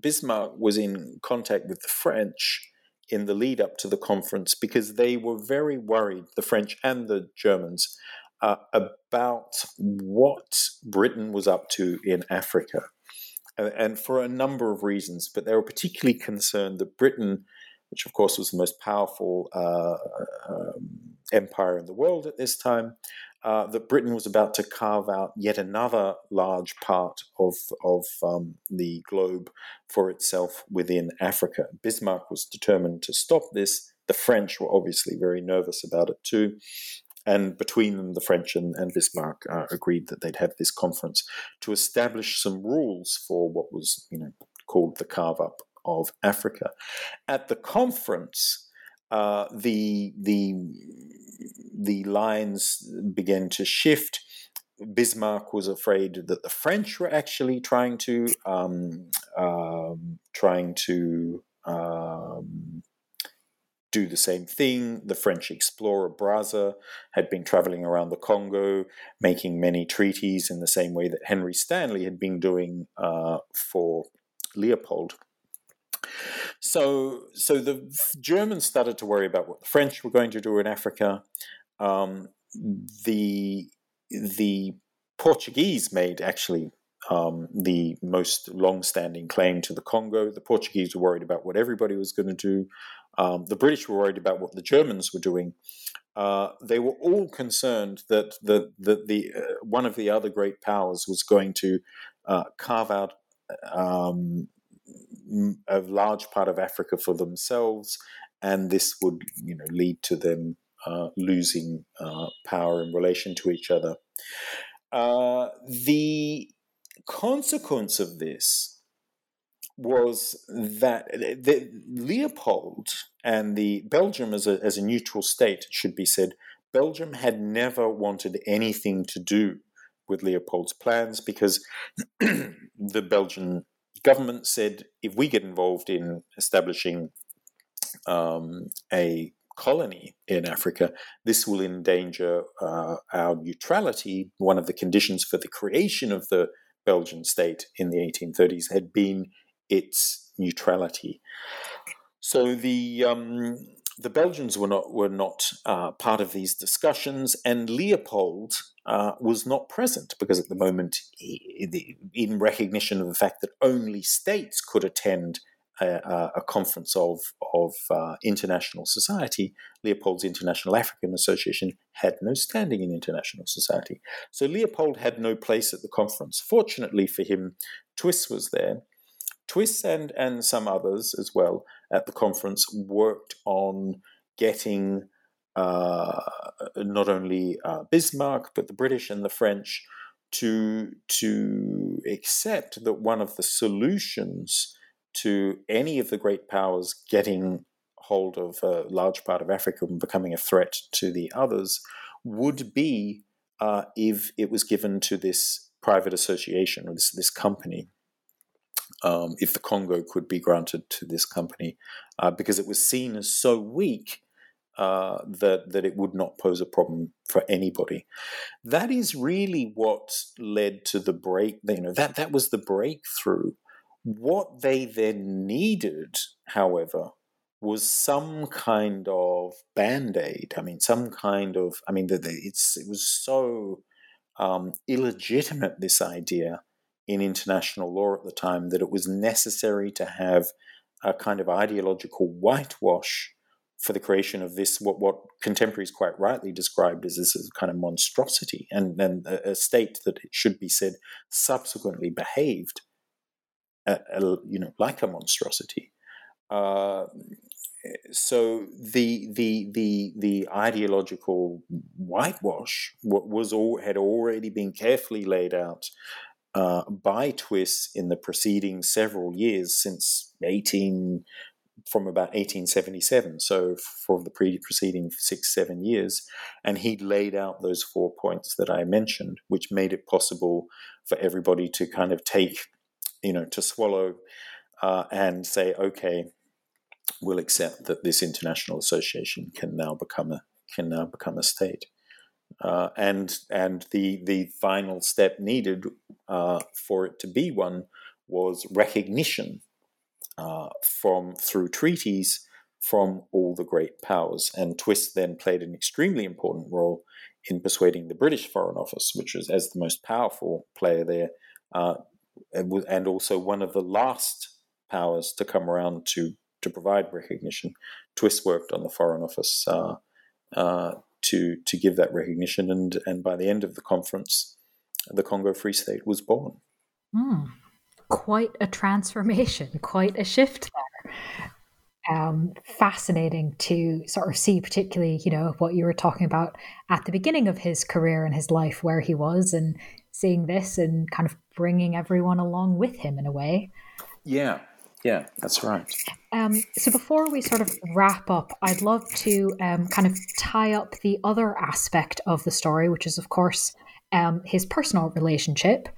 Bismarck was in contact with the French in the lead up to the conference because they were very worried, the French and the Germans, uh, about what Britain was up to in Africa and for a number of reasons. But they were particularly concerned that Britain, which of course was the most powerful uh, um, empire in the world at this time, uh, that Britain was about to carve out yet another large part of of um, the globe for itself within Africa. Bismarck was determined to stop this. The French were obviously very nervous about it too. And between them, the French and, and Bismarck uh, agreed that they'd have this conference to establish some rules for what was, you know, called the carve up of Africa. At the conference, uh, the the the lines began to shift. Bismarck was afraid that the French were actually trying to um, um, trying to um, do the same thing. The French explorer Brazza had been traveling around the Congo, making many treaties in the same way that Henry Stanley had been doing uh, for Leopold. So, so the Germans started to worry about what the French were going to do in Africa. Um, the the Portuguese made actually um, the most long-standing claim to the Congo. The Portuguese were worried about what everybody was going to do. Um, the British were worried about what the Germans were doing. Uh, they were all concerned that the, the, the uh, one of the other great powers was going to uh, carve out um, a large part of Africa for themselves, and this would you know lead to them uh, losing uh, power in relation to each other. Uh, the consequence of this was that the, Leopold and the Belgium as a, as a neutral state, should be said, Belgium had never wanted anything to do with Leopold's plans because the Belgian government said if we get involved in establishing um, a colony in Africa, this will endanger uh, our neutrality. One of the conditions for the creation of the Belgian state in the 1830s had been its neutrality. So the um, the Belgians were not were not uh, part of these discussions, and Leopold uh, was not present because at the moment, he, in recognition of the fact that only states could attend a, a conference of of uh, international society, Leopold's International African Association had no standing in international society. So Leopold had no place at the conference. Fortunately for him, Twiss was there. Twiss and and some others as well at the conference worked on getting uh, not only uh, Bismarck but the British and the French to to accept that one of the solutions to any of the great powers getting hold of a large part of Africa and becoming a threat to the others would be uh, if it was given to this private association or this this company. Um, if the Congo could be granted to this company, uh, because it was seen as so weak uh, that that it would not pose a problem for anybody. That is really what led to the break. You know that that was the breakthrough what they then needed, however, was some kind of band aid. I mean, some kind of, I mean, it's, it was so um, illegitimate, this idea in international law at the time, that it was necessary to have a kind of ideological whitewash for the creation of this, what, what contemporaries quite rightly described as this kind of monstrosity, and then a, state that it should be said subsequently behaved a, you know, like a monstrosity. Uh, so the the the the ideological whitewash was all had already been carefully laid out uh, by Twiss in the preceding several years since eighteen from about 1877, so for the pre- preceding six, seven years. And he laid out those four points that I mentioned, which made it possible for everybody to kind of take you know, to swallow uh, and say, okay, we'll accept that this international association can now become a can now become a state. Uh, and and the the final step needed uh, for it to be one was recognition uh, from through treaties from all the great powers. And Twiss then played an extremely important role in persuading the British Foreign Office, which was as the most powerful player there, uh, and also one of the last powers to come around to to provide recognition. Twiss worked on the Foreign Office uh, uh, to to give that recognition, and and by the end of the conference, the Congo Free State was born. Mm, quite a transformation, quite a shift there. Um, fascinating to sort of see, particularly, you know, what you were talking about at the beginning of his career and his life, where he was, and seeing this and kind of bringing everyone along with him in a way. Yeah, yeah, that's right. Um, so before we sort of wrap up, I'd love to um, kind of tie up the other aspect of the story, which is, of course, um, his personal relationship,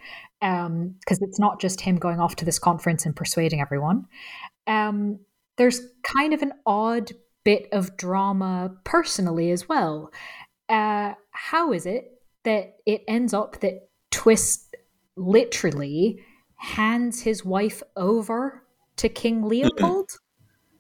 because um, it's not just him going off to this conference and persuading everyone. Um, there's kind of an odd bit of drama personally as well. Uh, how is it that it ends up that Twiss literally hands his wife over to King Leopold.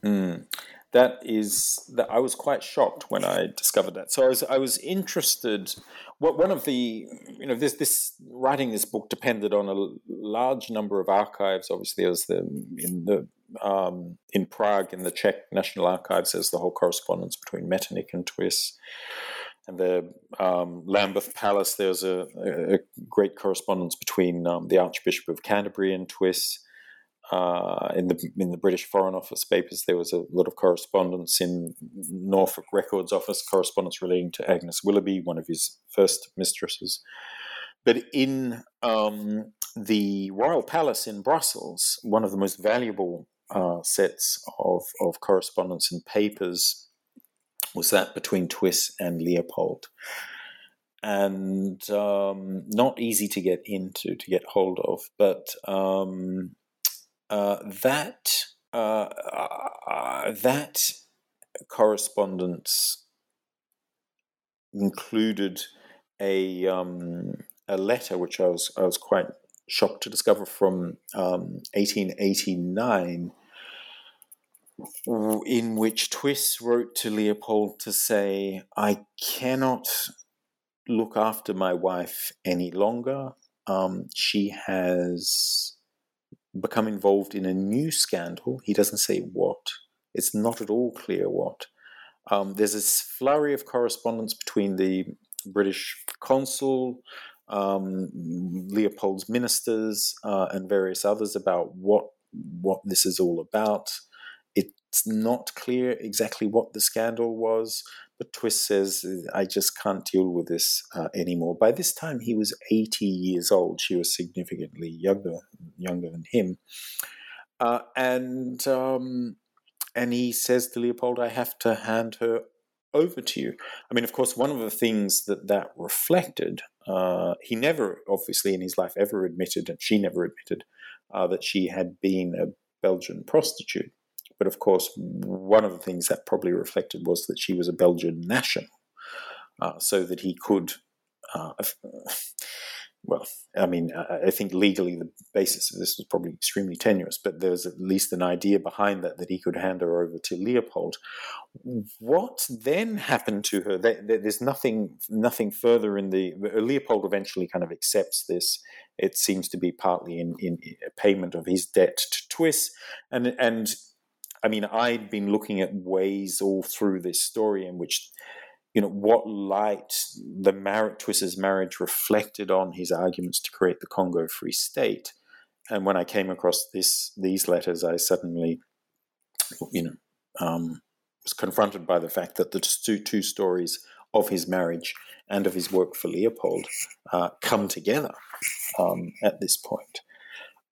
Mm. That is that I was quite shocked when I discovered that. So I was I was interested. What one of the you know this this writing this book depended on a large number of archives. Obviously, there's the in the um, in Prague in the Czech National Archives. There's the whole correspondence between Metternich and Twiss and the um, Lambeth Palace, there's a, a, great correspondence between um, the Archbishop of Canterbury and Twiss. Uh, in the in the British Foreign Office papers, there was a lot of correspondence in Norfolk Records Office, correspondence relating to Agnes Willoughby, one of his first mistresses. But in um, the Royal Palace in Brussels, one of the most valuable uh, sets of, of correspondence and papers, was that between Twiss and Leopold. And um, not easy to get into, to get hold of, but um, uh, that uh, uh that correspondence included a um, a letter which I was I was quite shocked to discover from um, 1889, in which Twiss wrote to Leopold to say, "I cannot look after my wife any longer. Um, she has." Become involved in a new scandal. He doesn't say what. It's not at all clear what. Um, there's this flurry of correspondence between the British consul, um, Leopold's ministers, uh, and various others about what what this is all about. It's not clear exactly what the scandal was, but Twiss says, "I just can't deal with this uh, anymore." By this time, he was 80 years old. She was significantly younger younger than him, uh, and um, and he says to Leopold, "I have to hand her over to you." I mean, of course, one of the things that that reflected, uh, he never, obviously, in his life, ever admitted, and she never admitted uh, that she had been a Belgian prostitute. But of course, one of the things that probably reflected was that she was a Belgian national, uh, so that he could. Uh, well, I mean, I think legally the basis of this was probably extremely tenuous, but there was at least an idea behind that that he could hand her over to Leopold. What then happened to her? There's nothing, nothing further in the. Leopold eventually kind of accepts this. It seems to be partly in, in payment of his debt to Twiss, and and I mean, I'd been looking at ways all through this story in which you know what light the Mar- Twiss's marriage reflected on his arguments to create the Congo Free State. And when I came across this these letters, I suddenly, you know, um, was confronted by the fact that the two, two stories of his marriage and of his work for Leopold uh, come together um, at this point.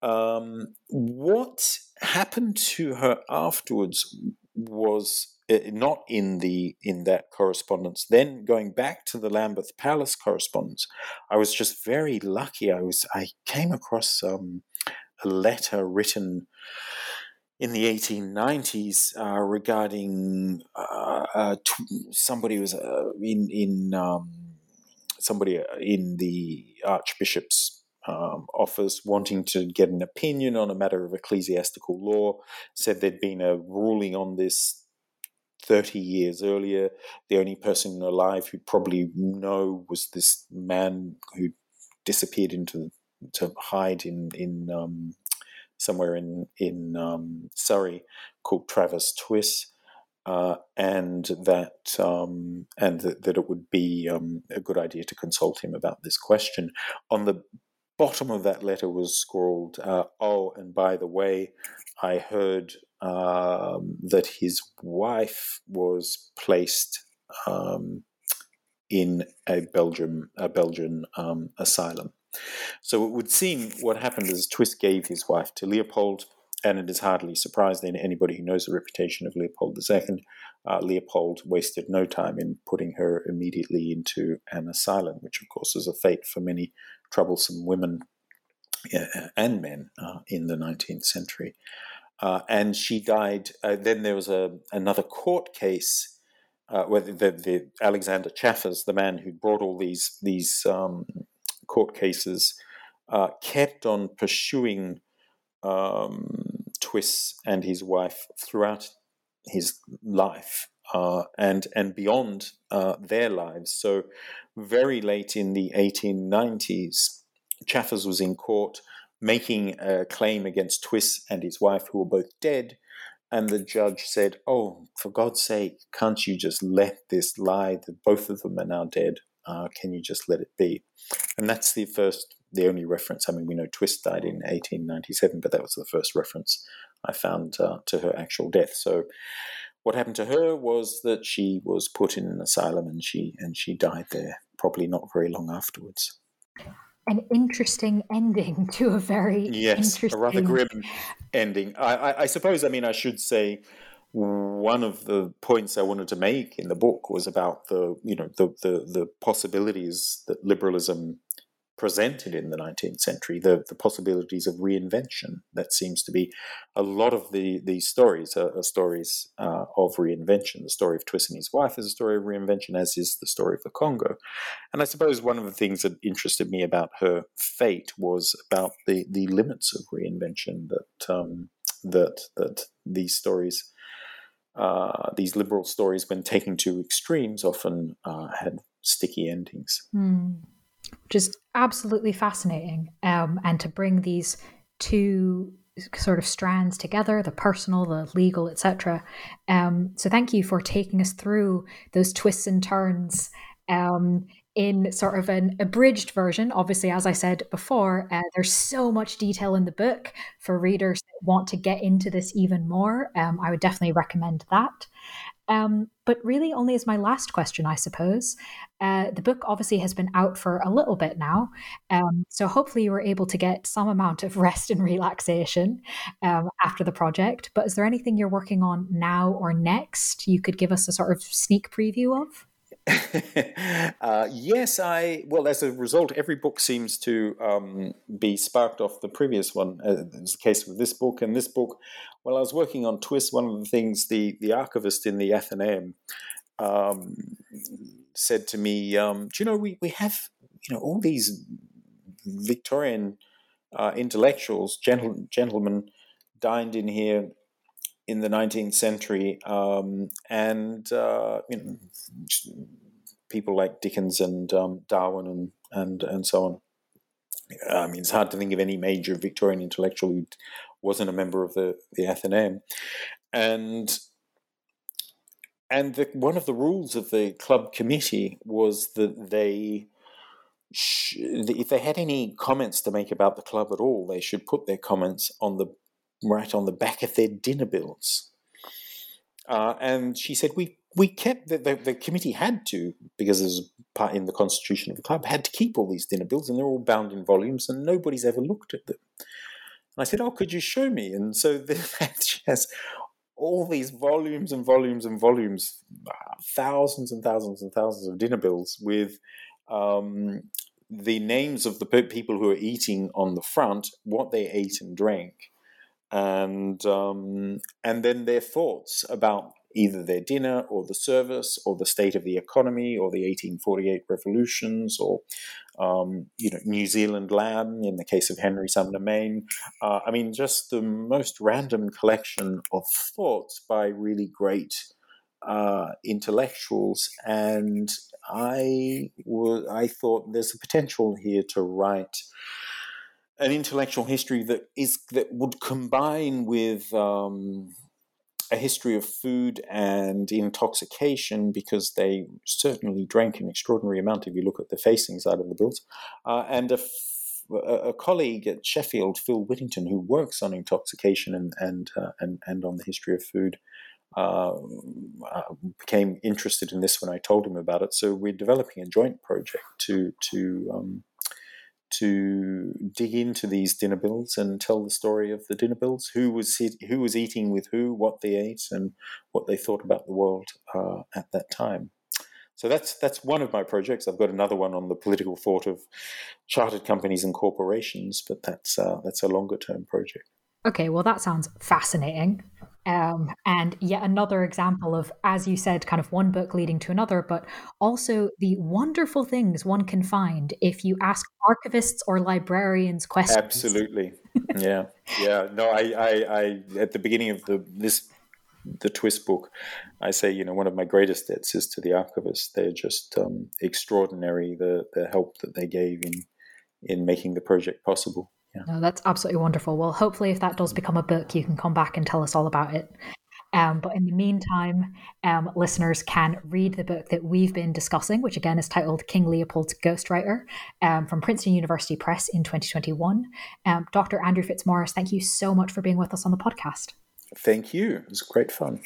Um, what happened to her afterwards was not in the in that correspondence. Then going back to the Lambeth Palace correspondence, I was just very lucky. I was I came across um, a letter written in the 1890s uh, regarding uh, uh, t- somebody was uh, in in um, somebody uh, in the Archbishop's. Um, office wanting to get an opinion on a matter of ecclesiastical law said there'd been a ruling on this 30 years earlier. The only person alive who probably know was this man who disappeared into to hide in in um, somewhere in in um, Surrey called Travers Twiss. Uh, and that um, and that, that, it would be um, a good idea to consult him about this question. On the bottom of that letter was scrawled, uh, "Oh, and by the way, I heard um, that his wife was placed um, in a Belgium a Belgian um, asylum. So it would seem what happened is Twiss gave his wife to Leopold, and it is hardly surprising anybody who knows the reputation of Leopold II. Uh, Leopold wasted no time in putting her immediately into an asylum, which of course is a fate for many troublesome women and men uh, in the 19th century. Uh, and she died. Uh, then there was a another court case uh, where the, the, the, Alexander Chaffers, the man who brought all these these um, court cases, uh, kept on pursuing um, Twiss and his wife throughout his life uh, and and beyond their lives. So very late in the 1890s, Chaffers was in court making a claim against Twiss and his wife, who were both dead. And the judge said, Oh, for God's sake, can't you just let this lie that both of them are now dead? Uh, can you just let it be? And that's the first, the only reference. I mean, we know Twiss died in 1897, but that was the first reference I found uh, to her actual death. So, what happened to her was that she was put in an asylum and she and she died there, probably not very long afterwards. an interesting ending to a very yes, a rather grim ending. I, I, I suppose. I mean, I should say one of the points I wanted to make in the book was about the you know the the, the possibilities that liberalism presented in the 19th century, the, the possibilities of reinvention. That seems to be a lot of the these stories are, are stories uh, of reinvention. The story of Twiss and his wife is a story of reinvention, as is the story of the Congo. And I suppose one of the things that interested me about her fate was about the, the limits of reinvention that um, that that these stories. Uh, these liberal stories, when taken to extremes, often uh, had sticky endings. Mm which is absolutely fascinating. Um, and to bring these two sort of strands together the personal the legal etc um, so thank you for taking us through those twists and turns um, in sort of an abridged version. Obviously as i said before uh, there's so much detail in the book for readers that want to get into this even more. Um, i would definitely recommend that um, but really, only as my last question, I suppose. Uh, the book obviously has been out for a little bit now. Um, so hopefully, you were able to get some amount of rest and relaxation um, after the project. But is there anything you're working on now or next you could give us a sort of sneak preview of? uh, yes, I well, as a result, every book seems to um, be sparked off the previous one. Uh, it's the case with this book and this book. While I was working on Twiss. one of the things the the archivist in the Athenaeum um, said to me, um, "Do you know we we have you know all these Victorian uh, intellectuals, gentle, gentlemen." dined in here in the 19th century, um, and uh, you know, people like Dickens and um, Darwin and, and and so on. I mean, it's hard to think of any major Victorian intellectual who wasn't a member of the the Athenaeum, and and the, one of the rules of the club committee was that they. if they had any comments to make about the club at all, they should put their comments on the right on the back of their dinner bills. Uh, and she said, we, we kept, the, the, the, committee had to, because there's part in the constitution of the club, had to keep all these dinner bills, and they're all bound in volumes, and nobody's ever looked at them. I said, oh, could you show me? And so she has all these volumes and volumes and volumes, thousands and thousands and thousands of dinner bills with um, the names of the people who are eating on the front, what they ate and drank, and um, and then their thoughts about either their dinner or the service or the state of the economy or the 1848 revolutions or um, you know New Zealand lamb in the case of Henry Sumner Maine. Uh, I mean, just the most random collection of thoughts by really great uh, intellectuals, and I I thought there's a potential here to write an intellectual history that is that would combine with um, a history of food and intoxication because they certainly drank an extraordinary amount if you look at the facings out of the bills uh, and a, a, colleague at Sheffield, Phil Withington, who works on intoxication and and uh, and, and on the history of food, uh, uh, became interested in this when I told him about it. So we're developing a joint project to to um, to dig into these dinner bills and tell the story of the dinner bills, who was who was eating with who, what they ate, and what they thought about the world uh, at that time. So that's that's one of my projects. I've got another one on the political thought of chartered companies and corporations, but that's uh, that's a longer term project. Okay, well that sounds fascinating. Um, and yet another example of, as you said, kind of one book leading to another, but also the wonderful things one can find if you ask archivists or librarians questions. Absolutely, yeah, yeah. No, I, I, I, at the beginning of the this the Twiss book, I say, you know, one of my greatest debts is to the archivists. They're just um, extraordinary. The the help that they gave in in making the project possible. Yeah. No, that's absolutely wonderful. Well, hopefully, if that does become a book, you can come back and tell us all about it. Um, but in the meantime, um, listeners can read the book that we've been discussing, which again is titled King Leopold's Ghostwriter um, from Princeton University Press in 2021. Um, Dr. Andrew Fitzmaurice, thank you so much for being with us on the podcast. Thank you. It was great fun.